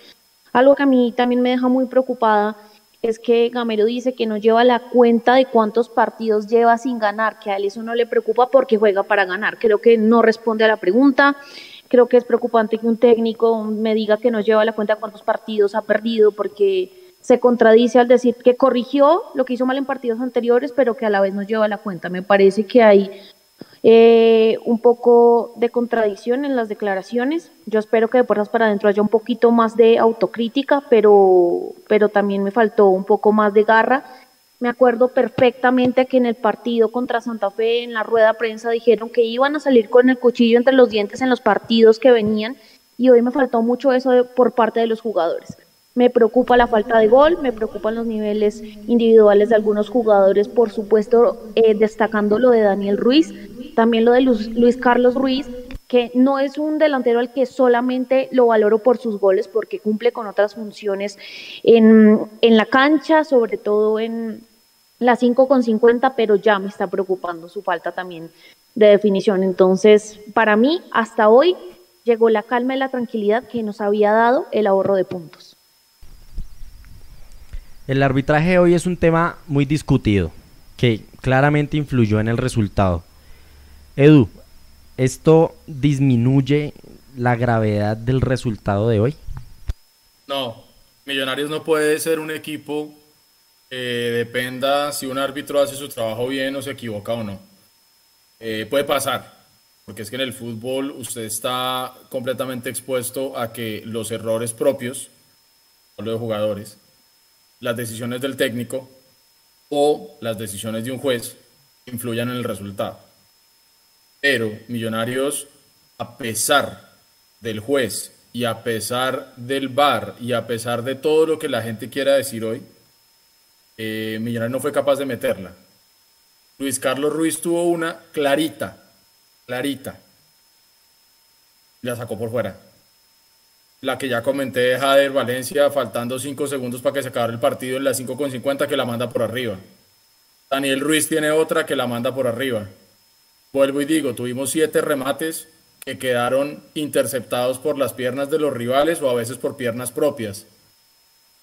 Algo que a mí también me deja muy preocupada es que Gamero dice que no lleva la cuenta de cuántos partidos lleva sin ganar, que a él eso no le preocupa porque juega para ganar. Creo que no responde a la pregunta. Creo que es preocupante que un técnico me diga que no lleva la cuenta cuántos partidos ha perdido porque se contradice al decir que corrigió lo que hizo mal en partidos anteriores, pero que a la vez no lleva la cuenta. Me parece que hay eh, un poco de contradicción en las declaraciones. Yo espero que de puertas para adentro haya un poquito más de autocrítica, pero, pero también me faltó un poco más de garra. Me acuerdo perfectamente que en el partido contra Santa Fe, en la rueda de prensa, dijeron que iban a salir con el cuchillo entre los dientes en los partidos que venían y hoy me faltó mucho eso por parte de los jugadores. Me preocupa la falta de gol, me preocupan los niveles individuales de algunos jugadores, por supuesto, eh, destacando lo de Daniel Ruiz, también lo de Luis Carlos Ruiz, que no es un delantero al que solamente lo valoro por sus goles, porque cumple con otras funciones en, en la cancha, sobre todo en la 5 con 50, pero ya me está preocupando su falta también de definición. Entonces, para mí, hasta hoy llegó la calma y la tranquilidad que nos había dado el ahorro de puntos. El arbitraje hoy es un tema muy discutido, que claramente influyó en el resultado. Edu, ¿esto disminuye la gravedad del resultado de hoy? No, Millonarios no puede ser un equipo que dependa si un árbitro hace su trabajo bien o se equivoca o no. Eh, puede pasar, porque es que en el fútbol usted está completamente expuesto a que los errores propios, solo de jugadores, las decisiones del técnico o las decisiones de un juez influyan en el resultado. Pero Millonarios, a pesar del juez y a pesar del VAR y a pesar de todo lo que la gente quiera decir hoy, eh, no fue capaz de meterla. Luis Carlos Ruiz tuvo una clarita, clarita. La sacó por fuera la que ya comenté de Jader Valencia, faltando 5 segundos para que se acabe el partido en la 5 con 50 que la manda por arriba. Daniel Ruiz tiene otra que la manda por arriba. Vuelvo y digo, tuvimos siete remates que quedaron interceptados por las piernas de los rivales o a veces por piernas propias.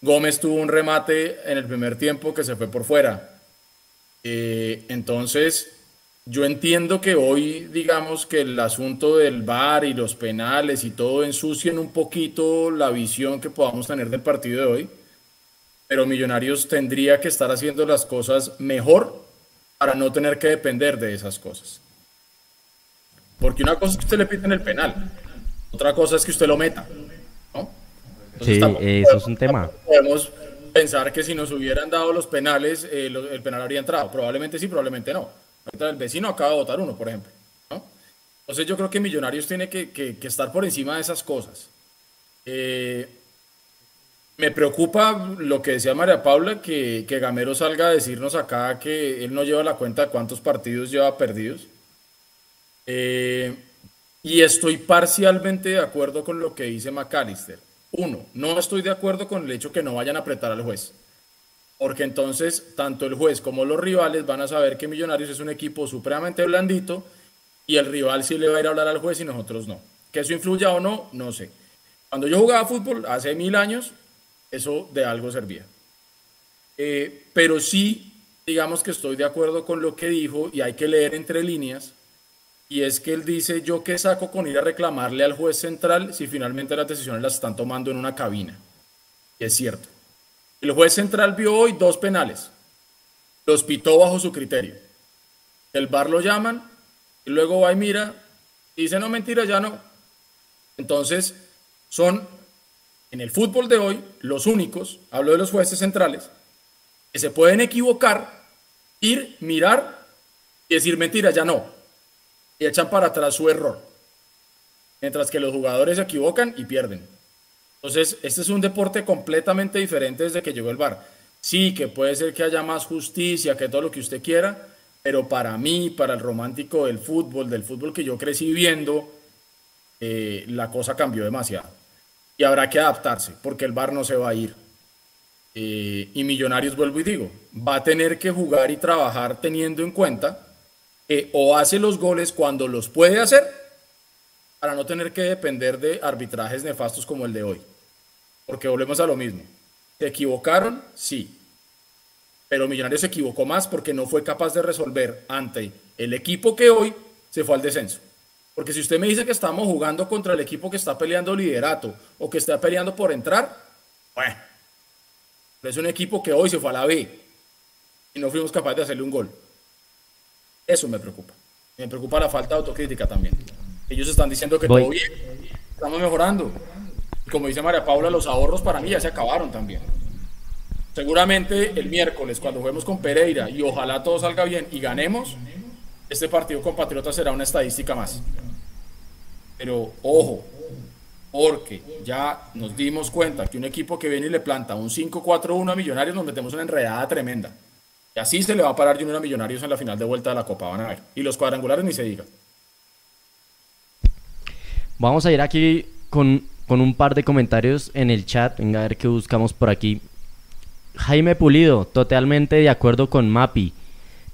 Gómez tuvo un remate en el primer tiempo que se fue por fuera. Eh, entonces, yo entiendo que hoy, digamos que el asunto del VAR y los penales y todo ensucian un poquito la visión que podamos tener del partido de hoy, pero Millonarios tendría que estar haciendo las cosas mejor para no tener que depender de esas cosas. Porque una cosa es que usted le piten el penal, otra cosa es que usted lo meta. Sí, eso es un tema. Podemos pensar que si nos hubieran dado los penales, eh, el penal habría entrado. Probablemente sí, probablemente no el vecino acaba de votar uno, por ejemplo. Entonces yo creo que Millonarios tiene que, estar por encima de esas cosas. Eh, me preocupa lo que decía María Paula, que, Gamero salga a decirnos acá que él no lleva la cuenta de cuántos partidos lleva perdidos. Eh, y estoy parcialmente de acuerdo con lo que dice McAllister. Uno, no estoy de acuerdo con el hecho que no vayan a apretar al juez. porque entonces tanto el juez como los rivales van a saber que Millonarios es un equipo supremamente blandito y el rival sí le va a ir a hablar al juez y nosotros no. Que eso influya o no, no sé. Cuando yo jugaba fútbol hace mil años, eso de algo servía. Eh, pero sí, digamos que estoy de acuerdo con lo que dijo y hay que leer entre líneas. Y es que él dice, yo qué saco con ir a reclamarle al juez central si finalmente las decisiones las están tomando en una cabina. Y es cierto. El juez central vio hoy dos penales. Los pitó bajo su criterio. El bar lo llaman y luego va y mira y dice, no, mentira, ya no. Entonces, son en el fútbol de hoy los únicos, hablo de los jueces centrales, que se pueden equivocar, ir, mirar y decir, mentira, ya no. Y echan para atrás su error. Mientras que los jugadores se equivocan y pierden. Entonces, este es un deporte completamente diferente desde que llegó el VAR. Sí, que puede ser que haya más justicia, que todo lo que usted quiera, pero para mí, para el romántico del fútbol, del fútbol que yo crecí viendo, eh, la cosa cambió demasiado. Y habrá que adaptarse, porque el VAR no se va a ir. Eh, y Millonarios, vuelvo y digo, va a tener que jugar y trabajar teniendo en cuenta que o hace los goles cuando los puede hacer, para no tener que depender de arbitrajes nefastos como el de hoy. Porque volvemos a lo mismo. ¿Se equivocaron? Sí. Pero Millonarios se equivocó más porque no fue capaz de resolver ante el equipo que hoy se fue al descenso. Porque si usted me dice que estamos jugando contra el equipo que está peleando liderato o que está peleando por entrar, bueno, es un equipo que hoy se fue a la B y no fuimos capaces de hacerle un gol. Eso me preocupa. Me preocupa la falta de autocrítica también. Ellos están diciendo que todo bien, estamos mejorando como dice María Paula, los ahorros para mí ya se acabaron también. Seguramente el miércoles, cuando juguemos con Pereira y ojalá todo salga bien y ganemos, este partido con Patriotas será una estadística más. Pero ojo, porque ya nos dimos cuenta que un equipo que viene y le planta un 5-4-1 a Millonarios nos metemos una enredada tremenda. Y así se le va a parar Junior a Millonarios en la final de vuelta de la Copa, van a ver. Y los cuadrangulares ni se digan. Vamos a ir aquí con con un par de comentarios en el chat. Venga a ver qué buscamos por aquí. Jaime Pulido, totalmente de acuerdo con Mapi.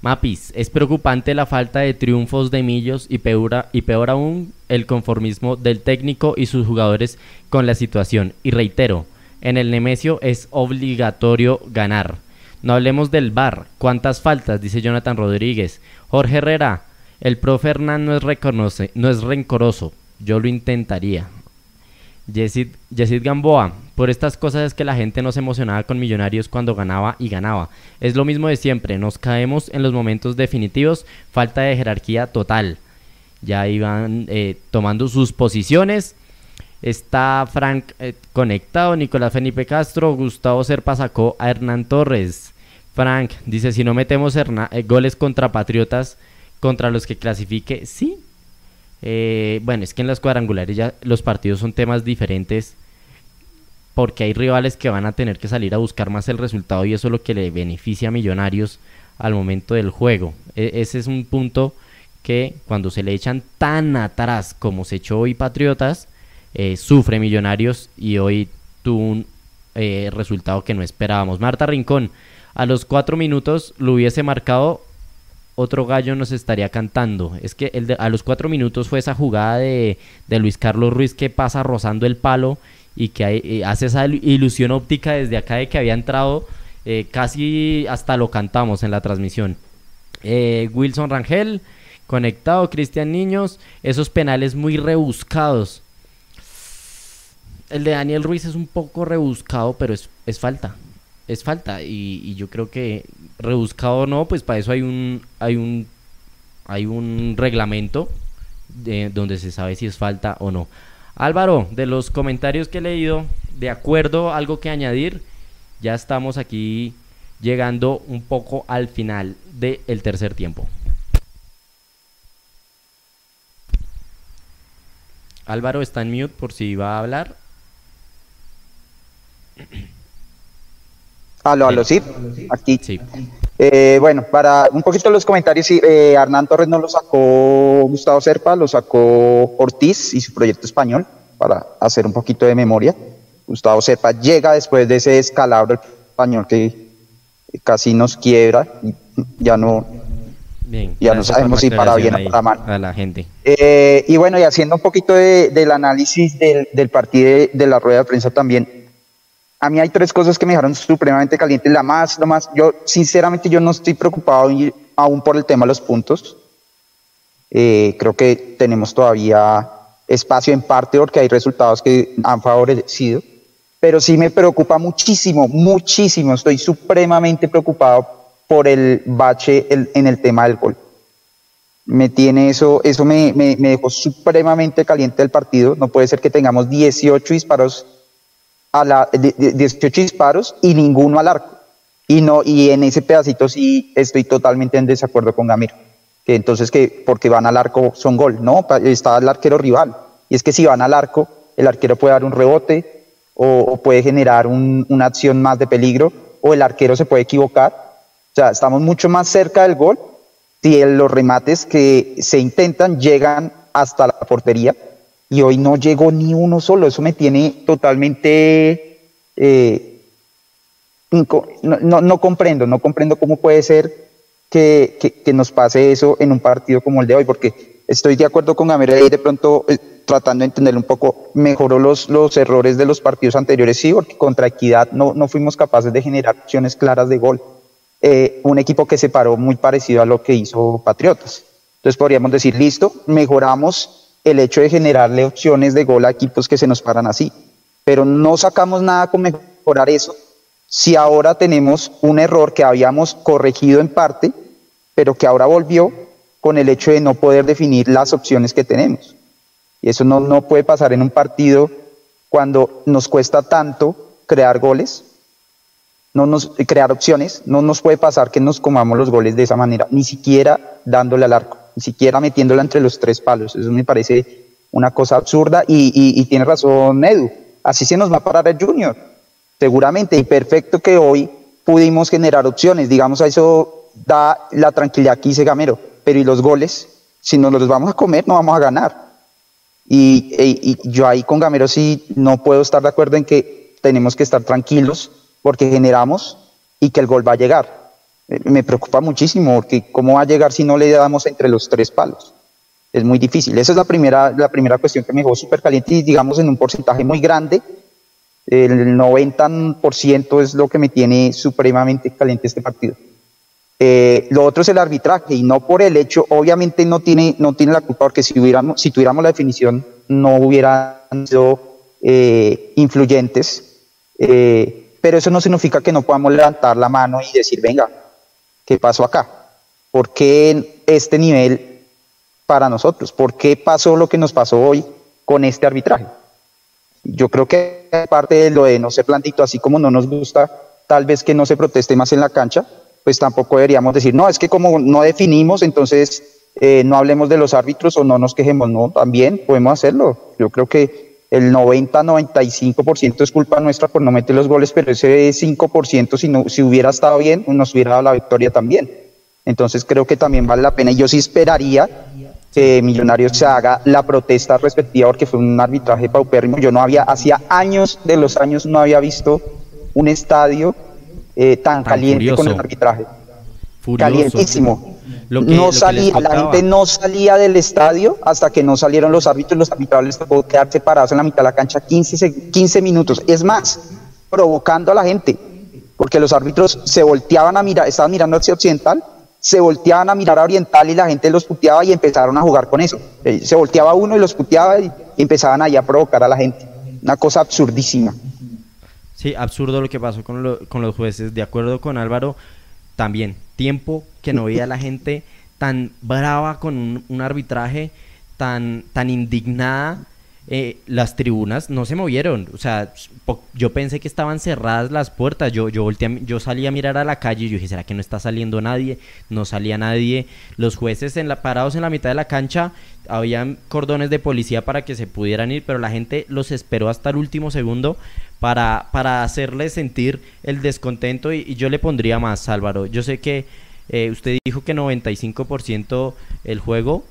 Mapis, es preocupante la falta de triunfos de Millos y peor, y peor aún el conformismo del técnico y sus jugadores con la situación. Y reitero, en el Nemesio es obligatorio ganar. No hablemos del bar. ¿Cuántas faltas? Dice Jonathan Rodríguez. Jorge Herrera, el profe Hernán no es, reconoce, no es rencoroso. Yo lo intentaría. Yesid, Gamboa, por estas cosas es que la gente no se emocionaba con Millonarios cuando ganaba y ganaba. Es lo mismo de siempre, nos caemos en los momentos definitivos, falta de jerarquía total. Ya iban eh, tomando sus posiciones. Está Frank eh, conectado, Nicolás Felipe Castro, Gustavo Serpa sacó a Hernán Torres. Frank dice, si no metemos eh, goles contra Patriotas, contra los que clasifique, sí, eh, bueno, es que en las cuadrangulares ya los partidos son temas diferentes porque hay rivales que van a tener que salir a buscar más el resultado y eso es lo que le beneficia a Millonarios al momento del juego. E, ese es un punto que cuando se le echan tan atrás como se echó hoy Patriotas, eh, sufre Millonarios y hoy tuvo un eh, resultado que no esperábamos. Marta Rincón, a los cuatro minutos lo hubiese marcado otro gallo nos estaría cantando. Es que el a los cuatro minutos fue esa jugada de, Luis Carlos Ruiz que pasa rozando el palo y que eh, hace esa ilusión óptica desde acá de que había entrado. Eh, casi hasta lo cantamos en la transmisión. Eh, Wilson Rangel, conectado, Cristian Niños, esos penales muy rebuscados. El de Daniel Ruiz es un poco rebuscado, pero es falta. Es falta. Y, yo creo que rebuscado o no, pues para eso hay un, hay un, hay un reglamento de, donde se sabe si es falta o no. Álvaro, de los comentarios que he leído, de acuerdo, algo que añadir, ya estamos aquí llegando un poco al final del tercer tiempo. Álvaro está en mute por si va a hablar. Aló, aló, sí, aquí. Sí. Eh, bueno, para un poquito los comentarios, sí, eh, Hernán Torres no lo sacó Gustavo Serpa, lo sacó Ortiz y su proyecto español, para hacer un poquito de memoria. Gustavo Serpa llega después de ese escalabro español que, casi nos quiebra y ya no, ya no sabemos si para bien o para mal. A la gente. Eh, y bueno, y haciendo un poquito del análisis del, del partido de, la rueda de prensa también, a mí hay tres cosas que me dejaron supremamente caliente. La más, lo más, yo sinceramente yo no estoy preocupado aún por el tema de los puntos. Eh, creo que tenemos todavía espacio en parte porque hay resultados que han favorecido, pero sí me preocupa muchísimo, muchísimo, estoy supremamente preocupado por el bache en el tema del gol. Me tiene eso, eso me, me, dejó supremamente caliente el partido. No puede ser que tengamos 18 disparos a la 18 disparos y ninguno al arco. Y no, y en ese pedacito sí estoy totalmente en desacuerdo con Gamiro que entonces que porque van al arco son gol, no, está el arquero rival. Y es que si van al arco, el arquero puede dar un rebote o, puede generar una acción más de peligro o el arquero se puede equivocar. O sea, estamos mucho más cerca del gol si los remates que se intentan llegan hasta la portería y hoy no llegó ni uno solo. Eso me tiene totalmente... Eh, no, no comprendo, no comprendo cómo puede ser que, que, nos pase eso en un partido como el de hoy, porque estoy de acuerdo con Gamero y de pronto eh, tratando de entender un poco, mejoró los, los errores de los partidos anteriores, sí, porque contra Equidad no, no fuimos capaces de generar opciones claras de gol. Eh, un equipo que se paró muy parecido a lo que hizo Patriotas. Entonces podríamos decir, listo, mejoramos el hecho de generarle opciones de gol a equipos que se nos paran así, pero no sacamos nada con mejorar eso. Si ahora tenemos un error que habíamos corregido en parte, pero que ahora volvió con el hecho de no poder definir las opciones que tenemos. Y eso no, no puede pasar en un partido cuando nos cuesta tanto crear goles, no nos, crear opciones, no nos puede pasar que nos comamos los goles de esa manera, ni siquiera dándole al arco, ni siquiera metiéndola entre los tres palos. Eso me parece una cosa absurda y, tiene razón Edu. Así se nos va a parar el Junior seguramente, y perfecto que hoy pudimos generar opciones, digamos, a eso da la tranquilidad que dice Gamero, pero ¿y los goles? Si no los vamos a comer, no vamos a ganar. E, y, yo ahí con Gamero sí no puedo estar de acuerdo en que tenemos que estar tranquilos porque generamos y que el gol va a llegar. Me preocupa muchísimo porque cómo va a llegar si no le damos entre los tres palos. Es muy difícil. Esa es la primera, la primera cuestión que me dejó súper caliente y digamos en un porcentaje muy grande el 90% es lo que me tiene supremamente caliente este partido. Eh, lo otro es el arbitraje y no por el hecho, obviamente no tiene, no tiene la culpa porque si, hubiéramos, si tuviéramos la definición no hubieran sido eh, influyentes, eh, pero eso no significa que no podamos levantar la mano y decir, venga, ¿qué pasó acá? ¿Por qué este nivel para nosotros? ¿Por qué pasó lo que nos pasó hoy con este arbitraje? Yo creo que aparte de lo de no ser plantito, así como no nos gusta tal vez que no se proteste más en la cancha, pues tampoco deberíamos decir, no, es que como no definimos, entonces eh, no hablemos de los árbitros o no nos quejemos, no, también podemos hacerlo. Yo creo que el 90-95% es culpa nuestra por no meter los goles, pero ese 5% si, no, si hubiera estado bien, nos hubiera dado la victoria también. Entonces creo que también vale la pena y yo sí esperaría que Millonarios se haga la protesta respectiva porque fue un arbitraje paupérrimo. Yo no había, hacía años de los años no había visto un estadio eh, tan, caliente con el arbitraje. Calientísimo. No salía, la gente no salía del estadio hasta que no salieron los árbitros, los arbitrables les tocó quedar separados en la mitad de la cancha 15, 15 minutos. Es más, provocando a la gente, porque los árbitros se volteaban a mirar, estaban mirando hacia occidental se volteaban a mirar a Oriental y la gente los puteaba y empezaron a jugar con eso. Eh, se volteaba uno y los puteaba y empezaban ahí a provocar a la gente. Una cosa absurdísima. Sí, absurdo lo que pasó con, con los jueces. De acuerdo con Álvaro, también tiempo que no veía a la *laughs* gente tan brava con un, arbitraje, tan, tan indignada eh, las tribunas no se movieron. O sea, yo pensé que estaban cerradas las puertas. Yo, yo, yo salí a mirar a la calle y yo dije, ¿será que no está saliendo nadie? No salía nadie. Los jueces en la, parados en la mitad de la cancha, habían cordones de policía para que se pudieran ir, pero la gente los esperó hasta el último segundo para, para hacerles sentir el descontento y, yo le pondría más, Álvaro. Yo sé que eh, usted dijo que 95% el juego,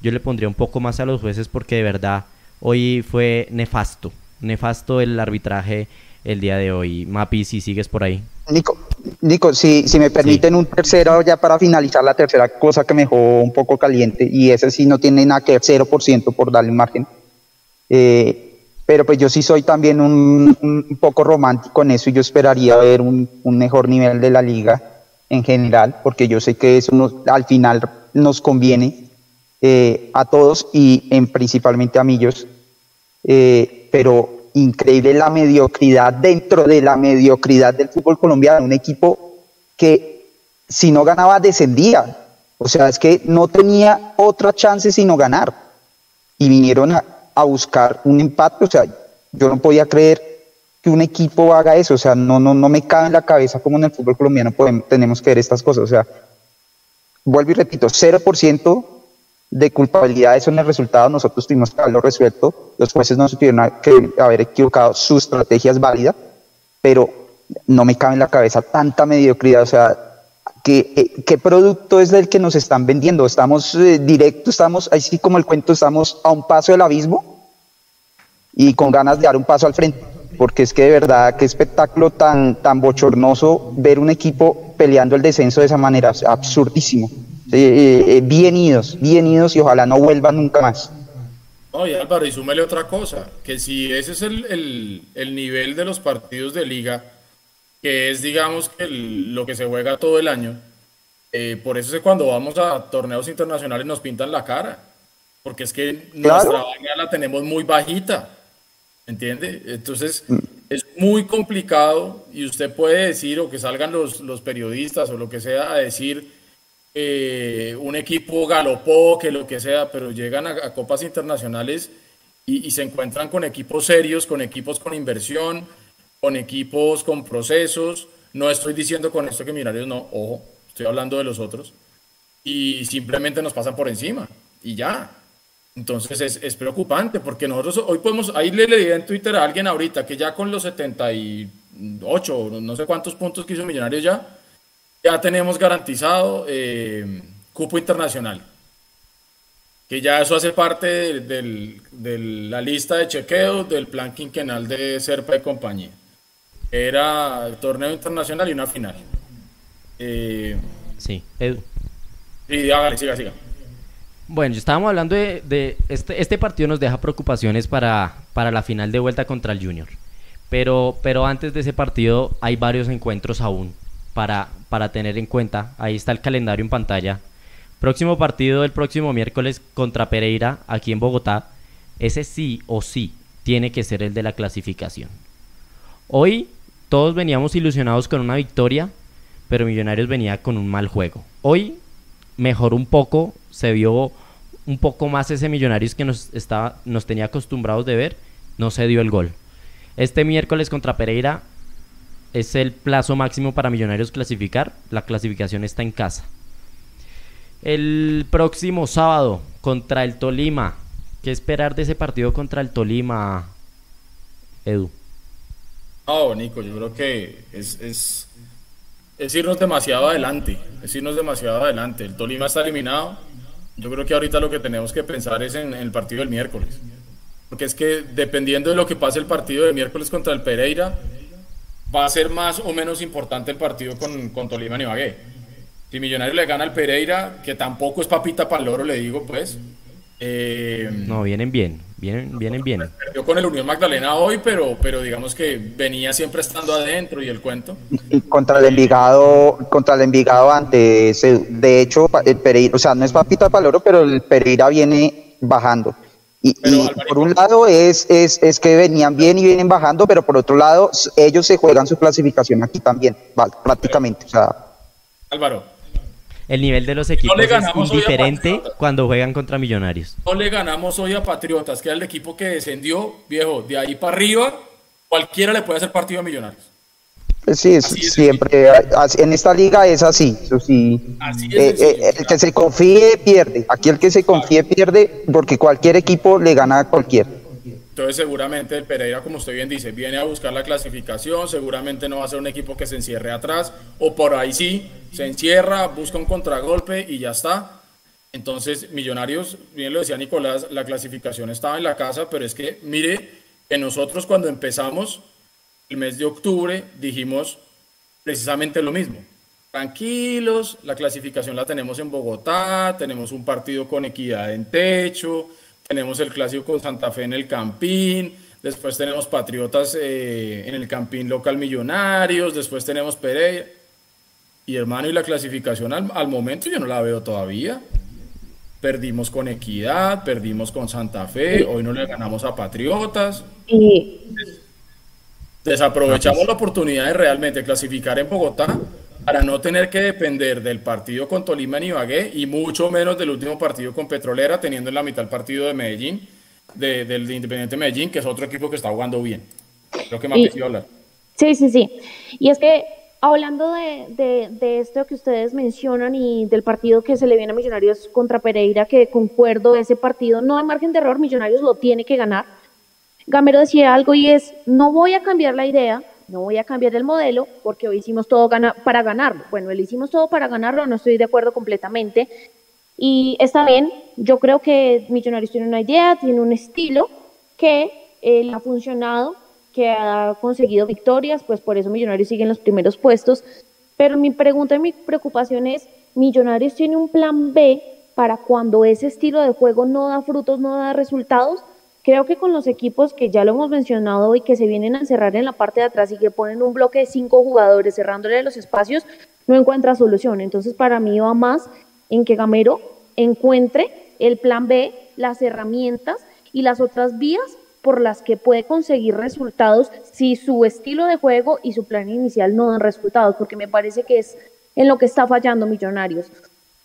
yo le pondría un poco más a los jueces porque de verdad hoy fue nefasto, nefasto el arbitraje el día de hoy. Mapi, si sigues por ahí. Nico, Nico, si, si me permiten un tercero ya para finalizar la tercera cosa que me dejó un poco caliente y ese sí no tiene nada que ver, 0% por darle margen. Eh, pero pues yo sí soy también un, poco romántico en eso y yo esperaría ver un, mejor nivel de la liga en general, porque yo sé que eso al final nos conviene eh, a todos y en, principalmente a Millos, eh, pero increíble la mediocridad dentro de la mediocridad del fútbol colombiano, un equipo que si no ganaba descendía, o sea, es que no tenía otra chance sino ganar. Y vinieron a, a buscar un empate, o sea, yo no podía creer que un equipo haga eso, o sea, no, no, no me cabe en la cabeza como en el fútbol colombiano podemos, tenemos que ver estas cosas, o sea, vuelvo y repito, 0% de culpabilidad eso en el resultado, nosotros tuvimos que haberlo resuelto, los jueces no se tuvieron que haber equivocado, su estrategia es válida, pero no me cabe en la cabeza tanta mediocridad, o sea, ¿qué, eh, qué producto es el que nos están vendiendo? ¿Estamos eh, directo, estamos, así como el cuento, estamos a un paso del abismo y con ganas de dar un paso al frente? Porque es que de verdad, qué espectáculo tan, tan bochornoso ver un equipo peleando el descenso de esa manera, absurdísimo. Eh, eh, bien idos, bien idos y ojalá no vuelvan nunca más. Oye Álvaro, y súmele otra cosa, que si ese es el, el, el nivel de los partidos de liga, que es digamos que lo que se juega todo el año, eh, por eso es que cuando vamos a torneos internacionales nos pintan la cara, porque es que nuestra vaina la tenemos muy bajita, ¿entiende? Entonces mm. es muy complicado y usted puede decir, o que salgan los, los periodistas o lo que sea, a decir eh, un equipo galopó, que lo que sea, pero llegan a, copas internacionales y, se encuentran con equipos serios, con equipos con inversión, con equipos con procesos. No estoy diciendo con esto que Millonarios no, ojo, estoy hablando de los otros. Y simplemente nos pasan por encima y ya. Entonces es, es preocupante porque nosotros hoy podemos, ahí le leí en Twitter a alguien ahorita que ya con los 78, no sé cuántos puntos que hizo Millonarios ya, ya tenemos garantizado eh, cupo internacional. Que ya eso hace parte de, la lista de chequeo del plan quinquenal de Serpa y compañía. Era el torneo internacional y una final. Eh, sí, Edu. Sí, hágale, siga, siga. Bueno, estábamos hablando de, este, este partido nos deja preocupaciones para, para la final de vuelta contra el Junior. Pero, pero antes de ese partido hay varios encuentros aún para, para tener en cuenta. Ahí está el calendario en pantalla. Próximo partido el próximo miércoles contra Pereira aquí en Bogotá. Ese sí o sí tiene que ser el de la clasificación. Hoy todos veníamos ilusionados con una victoria, pero Millonarios venía con un mal juego. Hoy mejoró un poco, se vio un poco más ese Millonarios que nos, estaba, nos tenía acostumbrados de ver, no se dio el gol. Este miércoles contra Pereira es el plazo máximo para Millonarios clasificar. La clasificación está en casa. El próximo sábado contra el Tolima. ¿Qué esperar de ese partido contra el Tolima, Edu? No, Nico, yo creo que es, es, es irnos demasiado adelante. Es irnos demasiado adelante. El Tolima está eliminado. Yo creo que ahorita lo que tenemos que pensar es en, el partido del miércoles. Porque es que dependiendo de lo que pase el partido del miércoles contra el Pereira, va a ser más o menos importante el partido con, con Tolima y Ibagué. Si Millonarios le gana al Pereira, que tampoco es papita para el oro, le digo, pues. Eh, no, vienen bien, vienen, vienen bien. Perdió con el Unión Magdalena hoy, pero, pero digamos que venía siempre estando adentro y el cuento. Y contra el Envigado, contra el Envigado antes, de hecho, el Pereira, o sea, no es papita para el oro, pero el Pereira viene bajando. Y, por un lado es, es, es, que venían bien y vienen bajando, pero por otro lado ellos se juegan su clasificación aquí también, prácticamente. O sea, Álvaro. El nivel de los equipos es diferente cuando juegan contra Millonarios. No le ganamos hoy a Patriotas, que era el equipo que descendió, viejo, de ahí para arriba, cualquiera le puede hacer partido a Millonarios. Sí, siempre. En esta liga es así. sí. Eh, eh, el que se confíe pierde. Aquí el que se confíe pierde porque cualquier equipo le gana a cualquier. Entonces seguramente el Pereira, como usted bien dice, viene a buscar la clasificación, seguramente no va a ser un equipo que se encierre atrás, o por ahí sí, se encierra, busca un contragolpe y ya está. Entonces, Millonarios, bien lo decía Nicolás, la clasificación estaba en la casa, pero es que mire que nosotros cuando empezamos el mes de octubre dijimos, precisamente lo mismo. Tranquilos, la clasificación la tenemos en Bogotá, tenemos un partido con equidad en techo, tenemos el clásico con Santa Fe en el Campín, después tenemos Patriotas eh, en el Campín local Millonarios, después tenemos Pereira. Y hermano, y la clasificación al, al momento yo no la veo todavía. Perdimos con Equidad, perdimos con Santa Fe, hoy no le ganamos a Patriotas. Desaprovechamos la oportunidad de realmente clasificar en Bogotá para no tener que depender del partido con Tolima y Ibagué y mucho menos del último partido con Petrolera, teniendo en la mitad el partido de Medellín, del Independiente Medellín, que es otro equipo que está jugando bien. Creo que me ha hablar. Sí, sí, sí. Y es que hablando de, de, esto que ustedes mencionan y del partido que se le viene a Millonarios contra Pereira, que concuerdo, ese partido no hay margen de error, Millonarios lo tiene que ganar. Gamero decía algo y es, no voy a cambiar la idea, no voy a cambiar el modelo, porque hoy hicimos todo para ganarlo. Bueno, él hicimos todo para ganarlo, no estoy de acuerdo completamente. Y está bien, yo creo que Millonarios tiene una idea, tiene un estilo que él ha funcionado que ha conseguido victorias, pues por eso Millonarios sigue en los primeros puestos. Pero mi pregunta y mi preocupación es, ¿Millonarios tiene un plan B para cuando ese estilo de juego no da frutos, no da resultados? Creo que con los equipos que ya lo hemos mencionado y que se vienen a encerrar en la parte de atrás y que ponen un bloque de cinco jugadores cerrándole los espacios, no encuentra solución. Entonces para mí va más en que Gamero encuentre el plan B, las herramientas y las otras vías por las que puede conseguir resultados si su estilo de juego y su plan inicial no dan resultados, porque me parece que es en lo que está fallando Millonarios.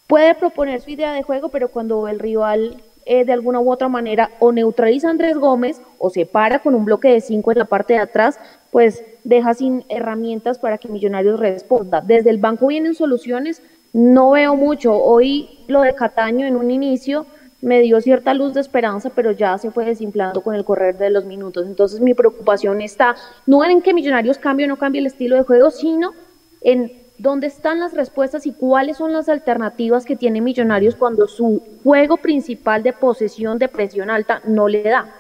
Puede proponer su idea de juego, pero cuando el rival eh, de alguna u otra manera o neutraliza Andrés Gómez o se para con un bloque de cinco en la parte de atrás, pues deja sin herramientas para que Millonarios responda. Desde el banco vienen soluciones, no veo mucho. Hoy lo de Cataño en un inicio me dio cierta luz de esperanza, pero ya se fue desinflando con el correr de los minutos. Entonces mi preocupación está no en que Millonarios cambie o no cambie el estilo de juego, sino en dónde están las respuestas y cuáles son las alternativas que tiene Millonarios cuando su juego principal de posesión de presión alta no le da.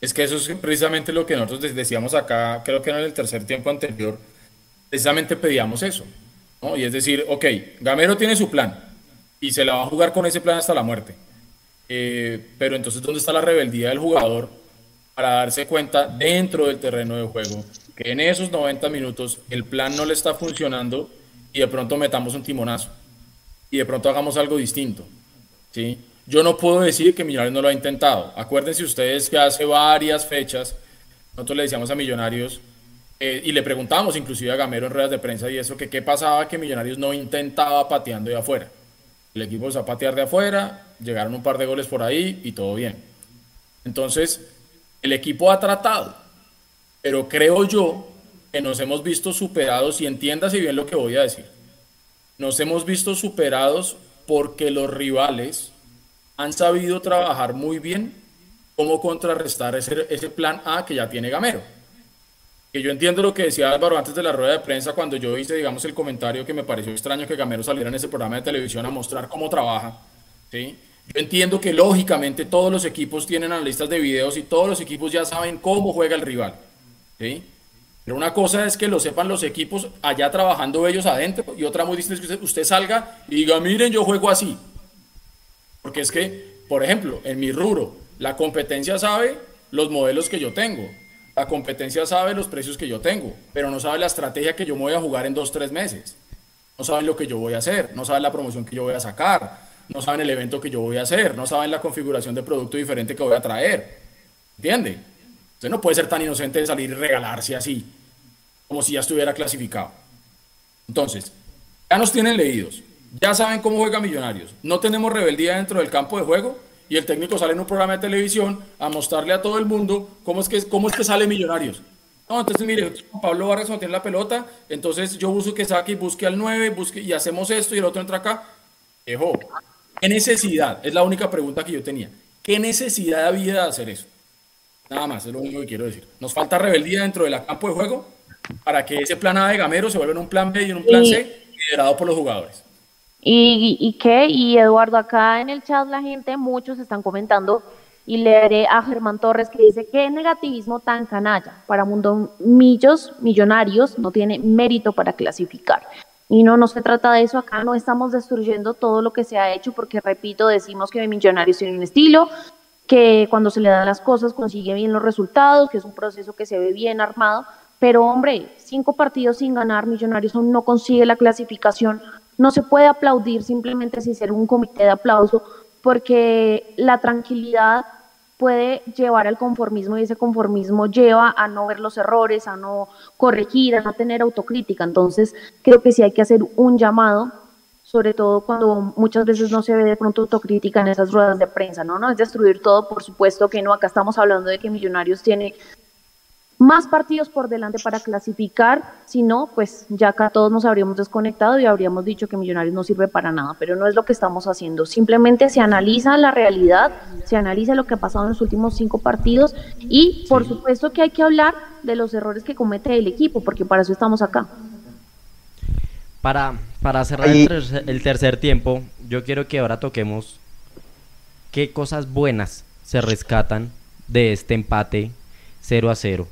Es que eso es precisamente lo que nosotros decíamos acá, creo que en el tercer tiempo anterior, precisamente pedíamos eso. ¿no? Y es decir, ok, Gamero tiene su plan, y se la va a jugar con ese plan hasta la muerte. Eh, pero entonces, ¿dónde está la rebeldía del jugador para darse cuenta dentro del terreno de juego que en esos 90 minutos el plan no le está funcionando y de pronto metamos un timonazo y de pronto hagamos algo distinto? ¿sí? Yo no puedo decir que Millonarios no lo ha intentado. Acuérdense ustedes que hace varias fechas nosotros le decíamos a Millonarios eh, y le preguntábamos inclusive a Gamero en ruedas de prensa y eso, que qué pasaba que Millonarios no intentaba pateando de afuera. El equipo se a patear de afuera, llegaron un par de goles por ahí y todo bien. Entonces, el equipo ha tratado, pero creo yo que nos hemos visto superados, y entiéndase bien lo que voy a decir, nos hemos visto superados porque los rivales han sabido trabajar muy bien cómo contrarrestar ese, ese plan A que ya tiene Gamero. Que yo entiendo lo que decía Álvaro antes de la rueda de prensa cuando yo hice, digamos, el comentario que me pareció extraño que Gamero saliera en ese programa de televisión a mostrar cómo trabaja, ¿sí? Yo entiendo que lógicamente todos los equipos tienen analistas de videos y todos los equipos ya saben cómo juega el rival, ¿sí? Pero una cosa es que lo sepan los equipos allá trabajando ellos adentro y otra muy distinta es que usted, salga y diga, miren, yo juego así. Porque es que, por ejemplo, en mi rubro, la competencia sabe los modelos que yo tengo la competencia sabe los precios que yo tengo, pero no sabe la estrategia que yo me voy a jugar en dos, tres meses. No saben lo que yo voy a hacer, no saben la promoción que yo voy a sacar, no saben el evento que yo voy a hacer, no saben la configuración de producto diferente que voy a traer. ¿Entiende? Usted no puede ser tan inocente de salir y regalarse así, como si ya estuviera clasificado. Entonces, ya nos tienen leídos, ya saben cómo juega Millonarios, no tenemos rebeldía dentro del campo de juego, y el técnico sale en un programa de televisión a mostrarle a todo el mundo cómo es que, cómo es que sale Millonarios. No, entonces mire, Pablo Vargas no tiene la pelota, entonces yo busco que saque y busque al 9, busque, y hacemos esto y el otro entra acá. Ejo, ¿qué necesidad? Es la única pregunta que yo tenía. ¿Qué necesidad había de hacer eso? Nada más, es lo único que quiero decir. Nos falta rebeldía dentro del campo de juego para que ese plan A de Gamero se vuelva en un plan B y en un plan C liderado por los jugadores. ¿Y, y qué? Y Eduardo, acá en el chat la gente, muchos están comentando y leeré a Germán Torres que dice, qué negativismo tan canalla. Para Mundo Millos, Millonarios, no tiene mérito para clasificar. Y no, no se trata de eso, acá no estamos destruyendo todo lo que se ha hecho, porque repito, decimos que Millonarios tiene un estilo, que cuando se le dan las cosas consigue bien los resultados, que es un proceso que se ve bien armado, pero hombre, cinco partidos sin ganar, Millonarios aún no consigue la clasificación, no se puede aplaudir simplemente sin ser un comité de aplauso, porque la tranquilidad puede llevar al conformismo y ese conformismo lleva a no ver los errores, a no corregir, a no tener autocrítica. Entonces, creo que sí hay que hacer un llamado, sobre todo cuando muchas veces no se ve de pronto autocrítica en esas ruedas de prensa, ¿no? No es destruir todo, por supuesto que no. Acá estamos hablando de que Millonarios tiene más partidos por delante para clasificar, si no, pues ya acá todos nos habríamos desconectado y habríamos dicho que Millonarios no sirve para nada, pero no es lo que estamos haciendo. Simplemente se analiza la realidad, se analiza lo que ha pasado en los últimos cinco partidos y por supuesto que hay que hablar de los errores que comete el equipo, porque para eso estamos acá. Para, para cerrar el tercer, el tercer tiempo, yo quiero que ahora toquemos qué cosas buenas se rescatan de este empate 0 a 0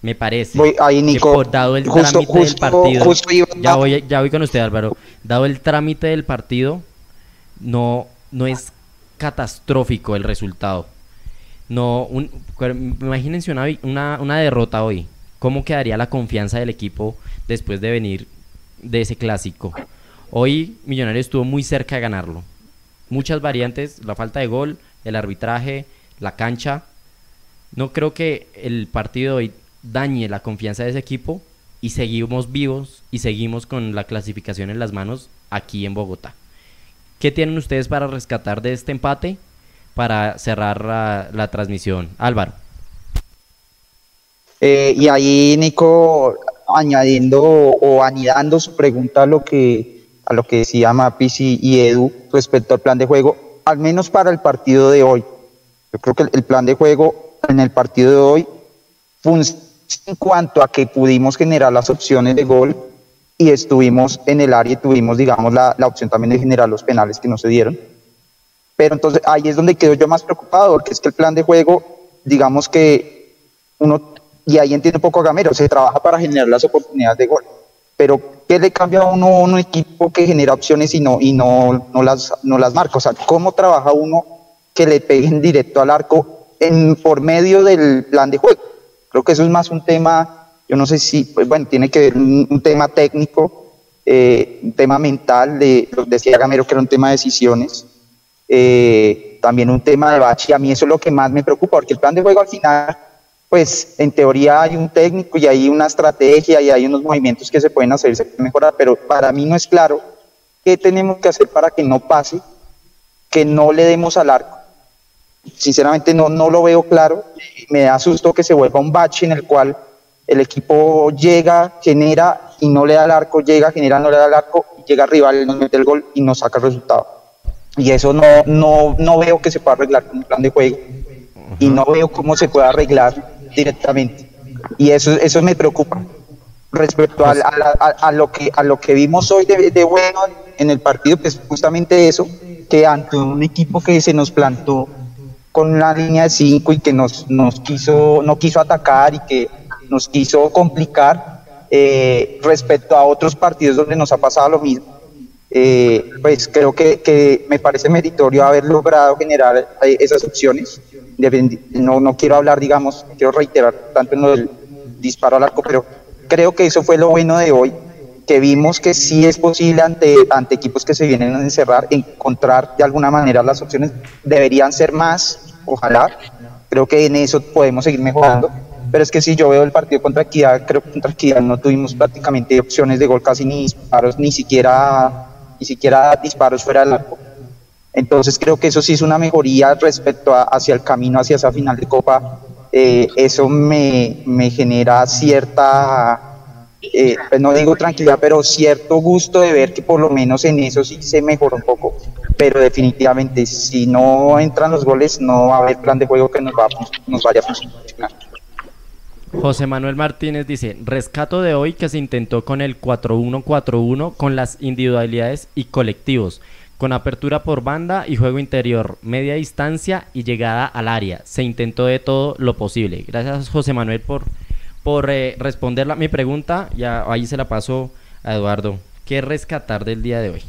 me parece voy, ahí, Nico, que dado el trámite del partido, ya, voy, ya voy con usted Álvaro, dado el trámite del partido, no, no es catastrófico el resultado. No, un, imagínense una, una, una derrota hoy. ¿Cómo quedaría la confianza del equipo después de venir de ese clásico? Hoy Millonarios estuvo muy cerca de ganarlo. Muchas variantes, la falta de gol, el arbitraje, la cancha. No creo que el partido hoy dañe la confianza de ese equipo y seguimos vivos y seguimos con la clasificación en las manos aquí en Bogotá. ¿Qué tienen ustedes para rescatar de este empate para cerrar la, transmisión? Álvaro. Eh, y ahí Nico añadiendo o anidando su pregunta a lo que a lo que decía Mapis y, Edu respecto al plan de juego, al menos para el partido de hoy. Yo creo que el, plan de juego en el partido de hoy en cuanto a que pudimos generar las opciones de gol y estuvimos en el área y tuvimos, digamos, la, la opción también de generar los penales que no se dieron. Pero entonces ahí es donde quedo yo más preocupado, porque es que el plan de juego, digamos que uno, y ahí entiende un poco a Gamero, se trabaja para generar las oportunidades de gol. Pero ¿qué le cambia a uno un equipo que genera opciones y no, y no, no, las, no las marca? O sea, ¿cómo trabaja uno que le peguen directo al arco en, por medio del plan de juego? Creo que eso es más un tema, yo no sé si, pues bueno, tiene que ver un, tema técnico, eh, un tema mental, de, decía Gamero que era un tema de decisiones, eh, también un tema de bache, a mí eso es lo que más me preocupa, porque el plan de juego al final, pues en teoría hay un técnico y hay una estrategia y hay unos movimientos que se pueden hacer se pueden mejorar, pero para mí no es claro qué tenemos que hacer para que no pase, que no le demos al arco sinceramente no, no lo veo claro. Me da susto que se vuelva un bache en el cual el equipo llega, genera y no le da el arco, llega, genera, no le da el arco, llega arriba, nos mete el gol y nos saca el resultado. Y eso no, no, no veo que se pueda arreglar con un plan de juego y no veo cómo se puede arreglar directamente. Y eso, eso me preocupa respecto a, lo, que, a lo que vimos hoy de, de bueno en el partido, pues justamente eso, que ante un equipo que se nos plantó con una línea de 5 y que nos, nos quiso, no quiso atacar y que nos quiso complicar eh, respecto a otros partidos donde nos ha pasado lo mismo. Eh, pues creo que, que, me parece meritorio haber logrado generar eh, esas opciones. No, no quiero hablar, digamos, quiero reiterar tanto en lo del disparo al arco, pero creo que eso fue lo bueno de hoy, que vimos que sí es posible ante, ante equipos que se vienen a encerrar, encontrar de alguna manera las opciones, deberían ser más, ojalá, creo que en eso podemos seguir mejorando, pero es que si yo veo el partido contra Equidad, creo que contra Equidad no tuvimos prácticamente opciones de gol, casi ni disparos, ni siquiera, ni siquiera disparos fuera del arco. Entonces creo que eso sí es una mejoría respecto a, hacia el camino hacia esa final de Copa. Eh, eso me, me genera cierta eh, pues no digo tranquilidad, pero cierto gusto de ver que por lo menos en eso sí se mejoró un poco. Pero definitivamente, si no entran los goles, no va a haber plan de juego que nos, va, nos vaya a funcionar. José Manuel Martínez dice, rescato de hoy que se intentó con el 4-1-4-1 con las individualidades y colectivos. con apertura por banda y juego interior, media distancia y llegada al área. Se intentó de todo lo posible. Gracias José Manuel por, por eh, responder mi pregunta. Ya ahí se la paso a Eduardo. ¿Qué rescatar del día de hoy?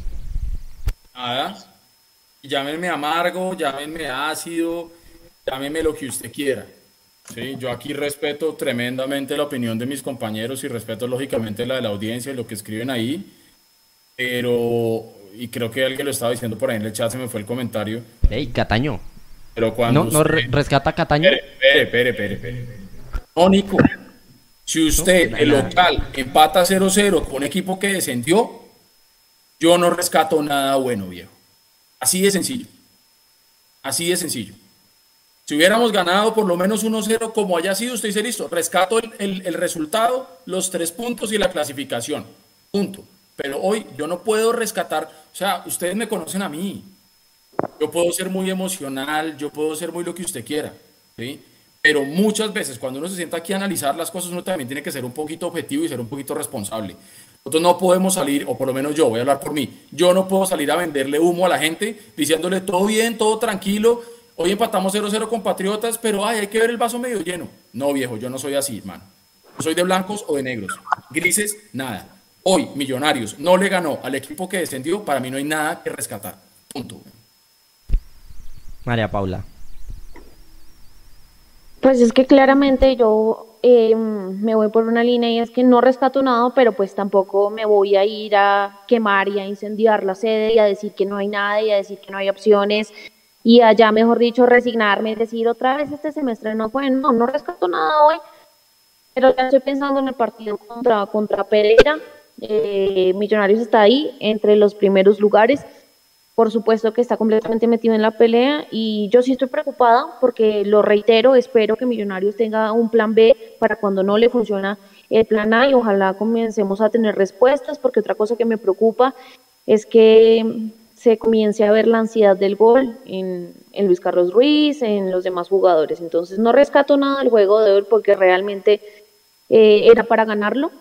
Nada. Llámenme amargo, llámenme ácido, llámenme lo que usted quiera. Sí, yo aquí respeto tremendamente la opinión de mis compañeros y respeto lógicamente la de la audiencia y lo que escriben ahí, pero, y creo que alguien lo estaba diciendo por ahí en el chat, se me fue el comentario. Ey, Cataño. Pero cuando ¿No, no rescata Cataño? Espere, espere, espere, espere. No, Nico, si usted, el local, empata 0-0 con un equipo que descendió, yo no rescato nada bueno, viejo. Así de sencillo. Así de sencillo. Si hubiéramos ganado por lo menos 1-0 como haya sido, usted dice listo, rescato el, resultado, los tres puntos y la clasificación. Punto. Pero hoy yo no puedo rescatar, o sea, ustedes me conocen a mí. Yo puedo ser muy emocional, yo puedo ser muy lo que usted quiera. ¿sí? Pero muchas veces cuando uno se sienta aquí a analizar las cosas, uno también tiene que ser un poquito objetivo y ser un poquito responsable. Nosotros no podemos salir, o por lo menos yo, voy a hablar por mí, yo no puedo salir a venderle humo a la gente diciéndole todo bien, todo tranquilo, Hoy empatamos 0-0 con Patriotas, pero ay, hay que ver el vaso medio lleno. No, viejo, yo no soy así, hermano. Yo soy de blancos o de negros. Grises, nada. Hoy, Millonarios no le ganó al equipo que descendió. Para mí no hay nada que rescatar. Punto. María Paula. Pues es que claramente yo eh, me voy por una línea y es que no rescato nada, pero pues tampoco me voy a ir a quemar y a incendiar la sede y a decir que no hay nada y a decir que no hay opciones y allá, mejor dicho, resignarme decir otra vez este semestre no fue, no, no rescato nada hoy, pero ya estoy pensando en el partido contra, contra Pereira. Eh, Millonarios está ahí, entre los primeros lugares. Por supuesto que está completamente metido en la pelea y yo sí estoy preocupada porque lo reitero, espero que Millonarios tenga un plan B para cuando no le funciona el plan A y ojalá comencemos a tener respuestas porque otra cosa que me preocupa es que se comience a ver la ansiedad del gol en, Luis Carlos Ruiz, en los demás jugadores. Entonces no rescato nada del juego de hoy porque realmente eh, era para ganarlo.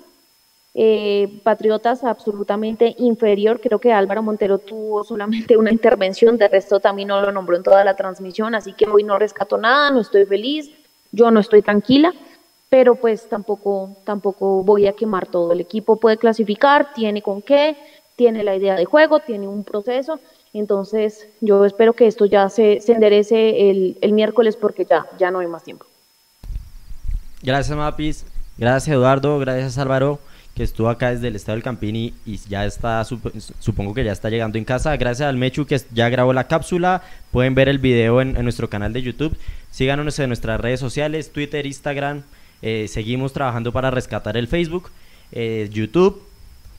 Eh, Patriotas absolutamente inferior, creo que Álvaro Montero tuvo solamente una intervención, de resto también no lo nombró en toda la transmisión, así que hoy no rescato nada, no estoy feliz, yo no estoy tranquila, pero pues tampoco, tampoco voy a quemar todo. El equipo puede clasificar, tiene con qué, tiene la idea de juego, tiene un proceso. Entonces, yo espero que esto ya se, se enderece el, el, miércoles porque ya, ya no hay más tiempo. Gracias, Mapis. Gracias, Eduardo. Gracias, Álvaro, que estuvo acá desde el Estado del Campín y, ya está, supongo que ya está llegando en casa. Gracias al Mechu, que ya grabó la cápsula. Pueden ver el video en, nuestro canal de YouTube. Síganos en nuestras redes sociales, Twitter, Instagram. Eh, seguimos trabajando para rescatar el Facebook, eh, YouTube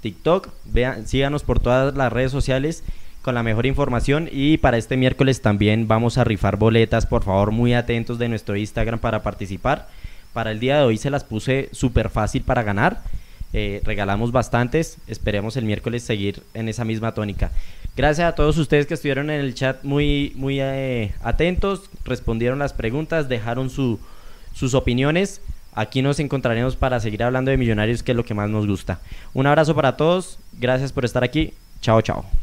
TikTok. Vean, síganos por todas las redes sociales con la mejor información y para este miércoles también vamos a rifar boletas, por favor muy atentos de nuestro Instagram para participar. Para el día de hoy se las puse súper fácil para ganar, eh, regalamos bastantes, esperemos el miércoles seguir en esa misma tónica. Gracias a todos ustedes que estuvieron en el chat muy, muy eh, atentos, respondieron las preguntas, dejaron su, sus opiniones. Aquí nos encontraremos para seguir hablando de millonarios, que es lo que más nos gusta. Un abrazo para todos, gracias por estar aquí. Chao, chao.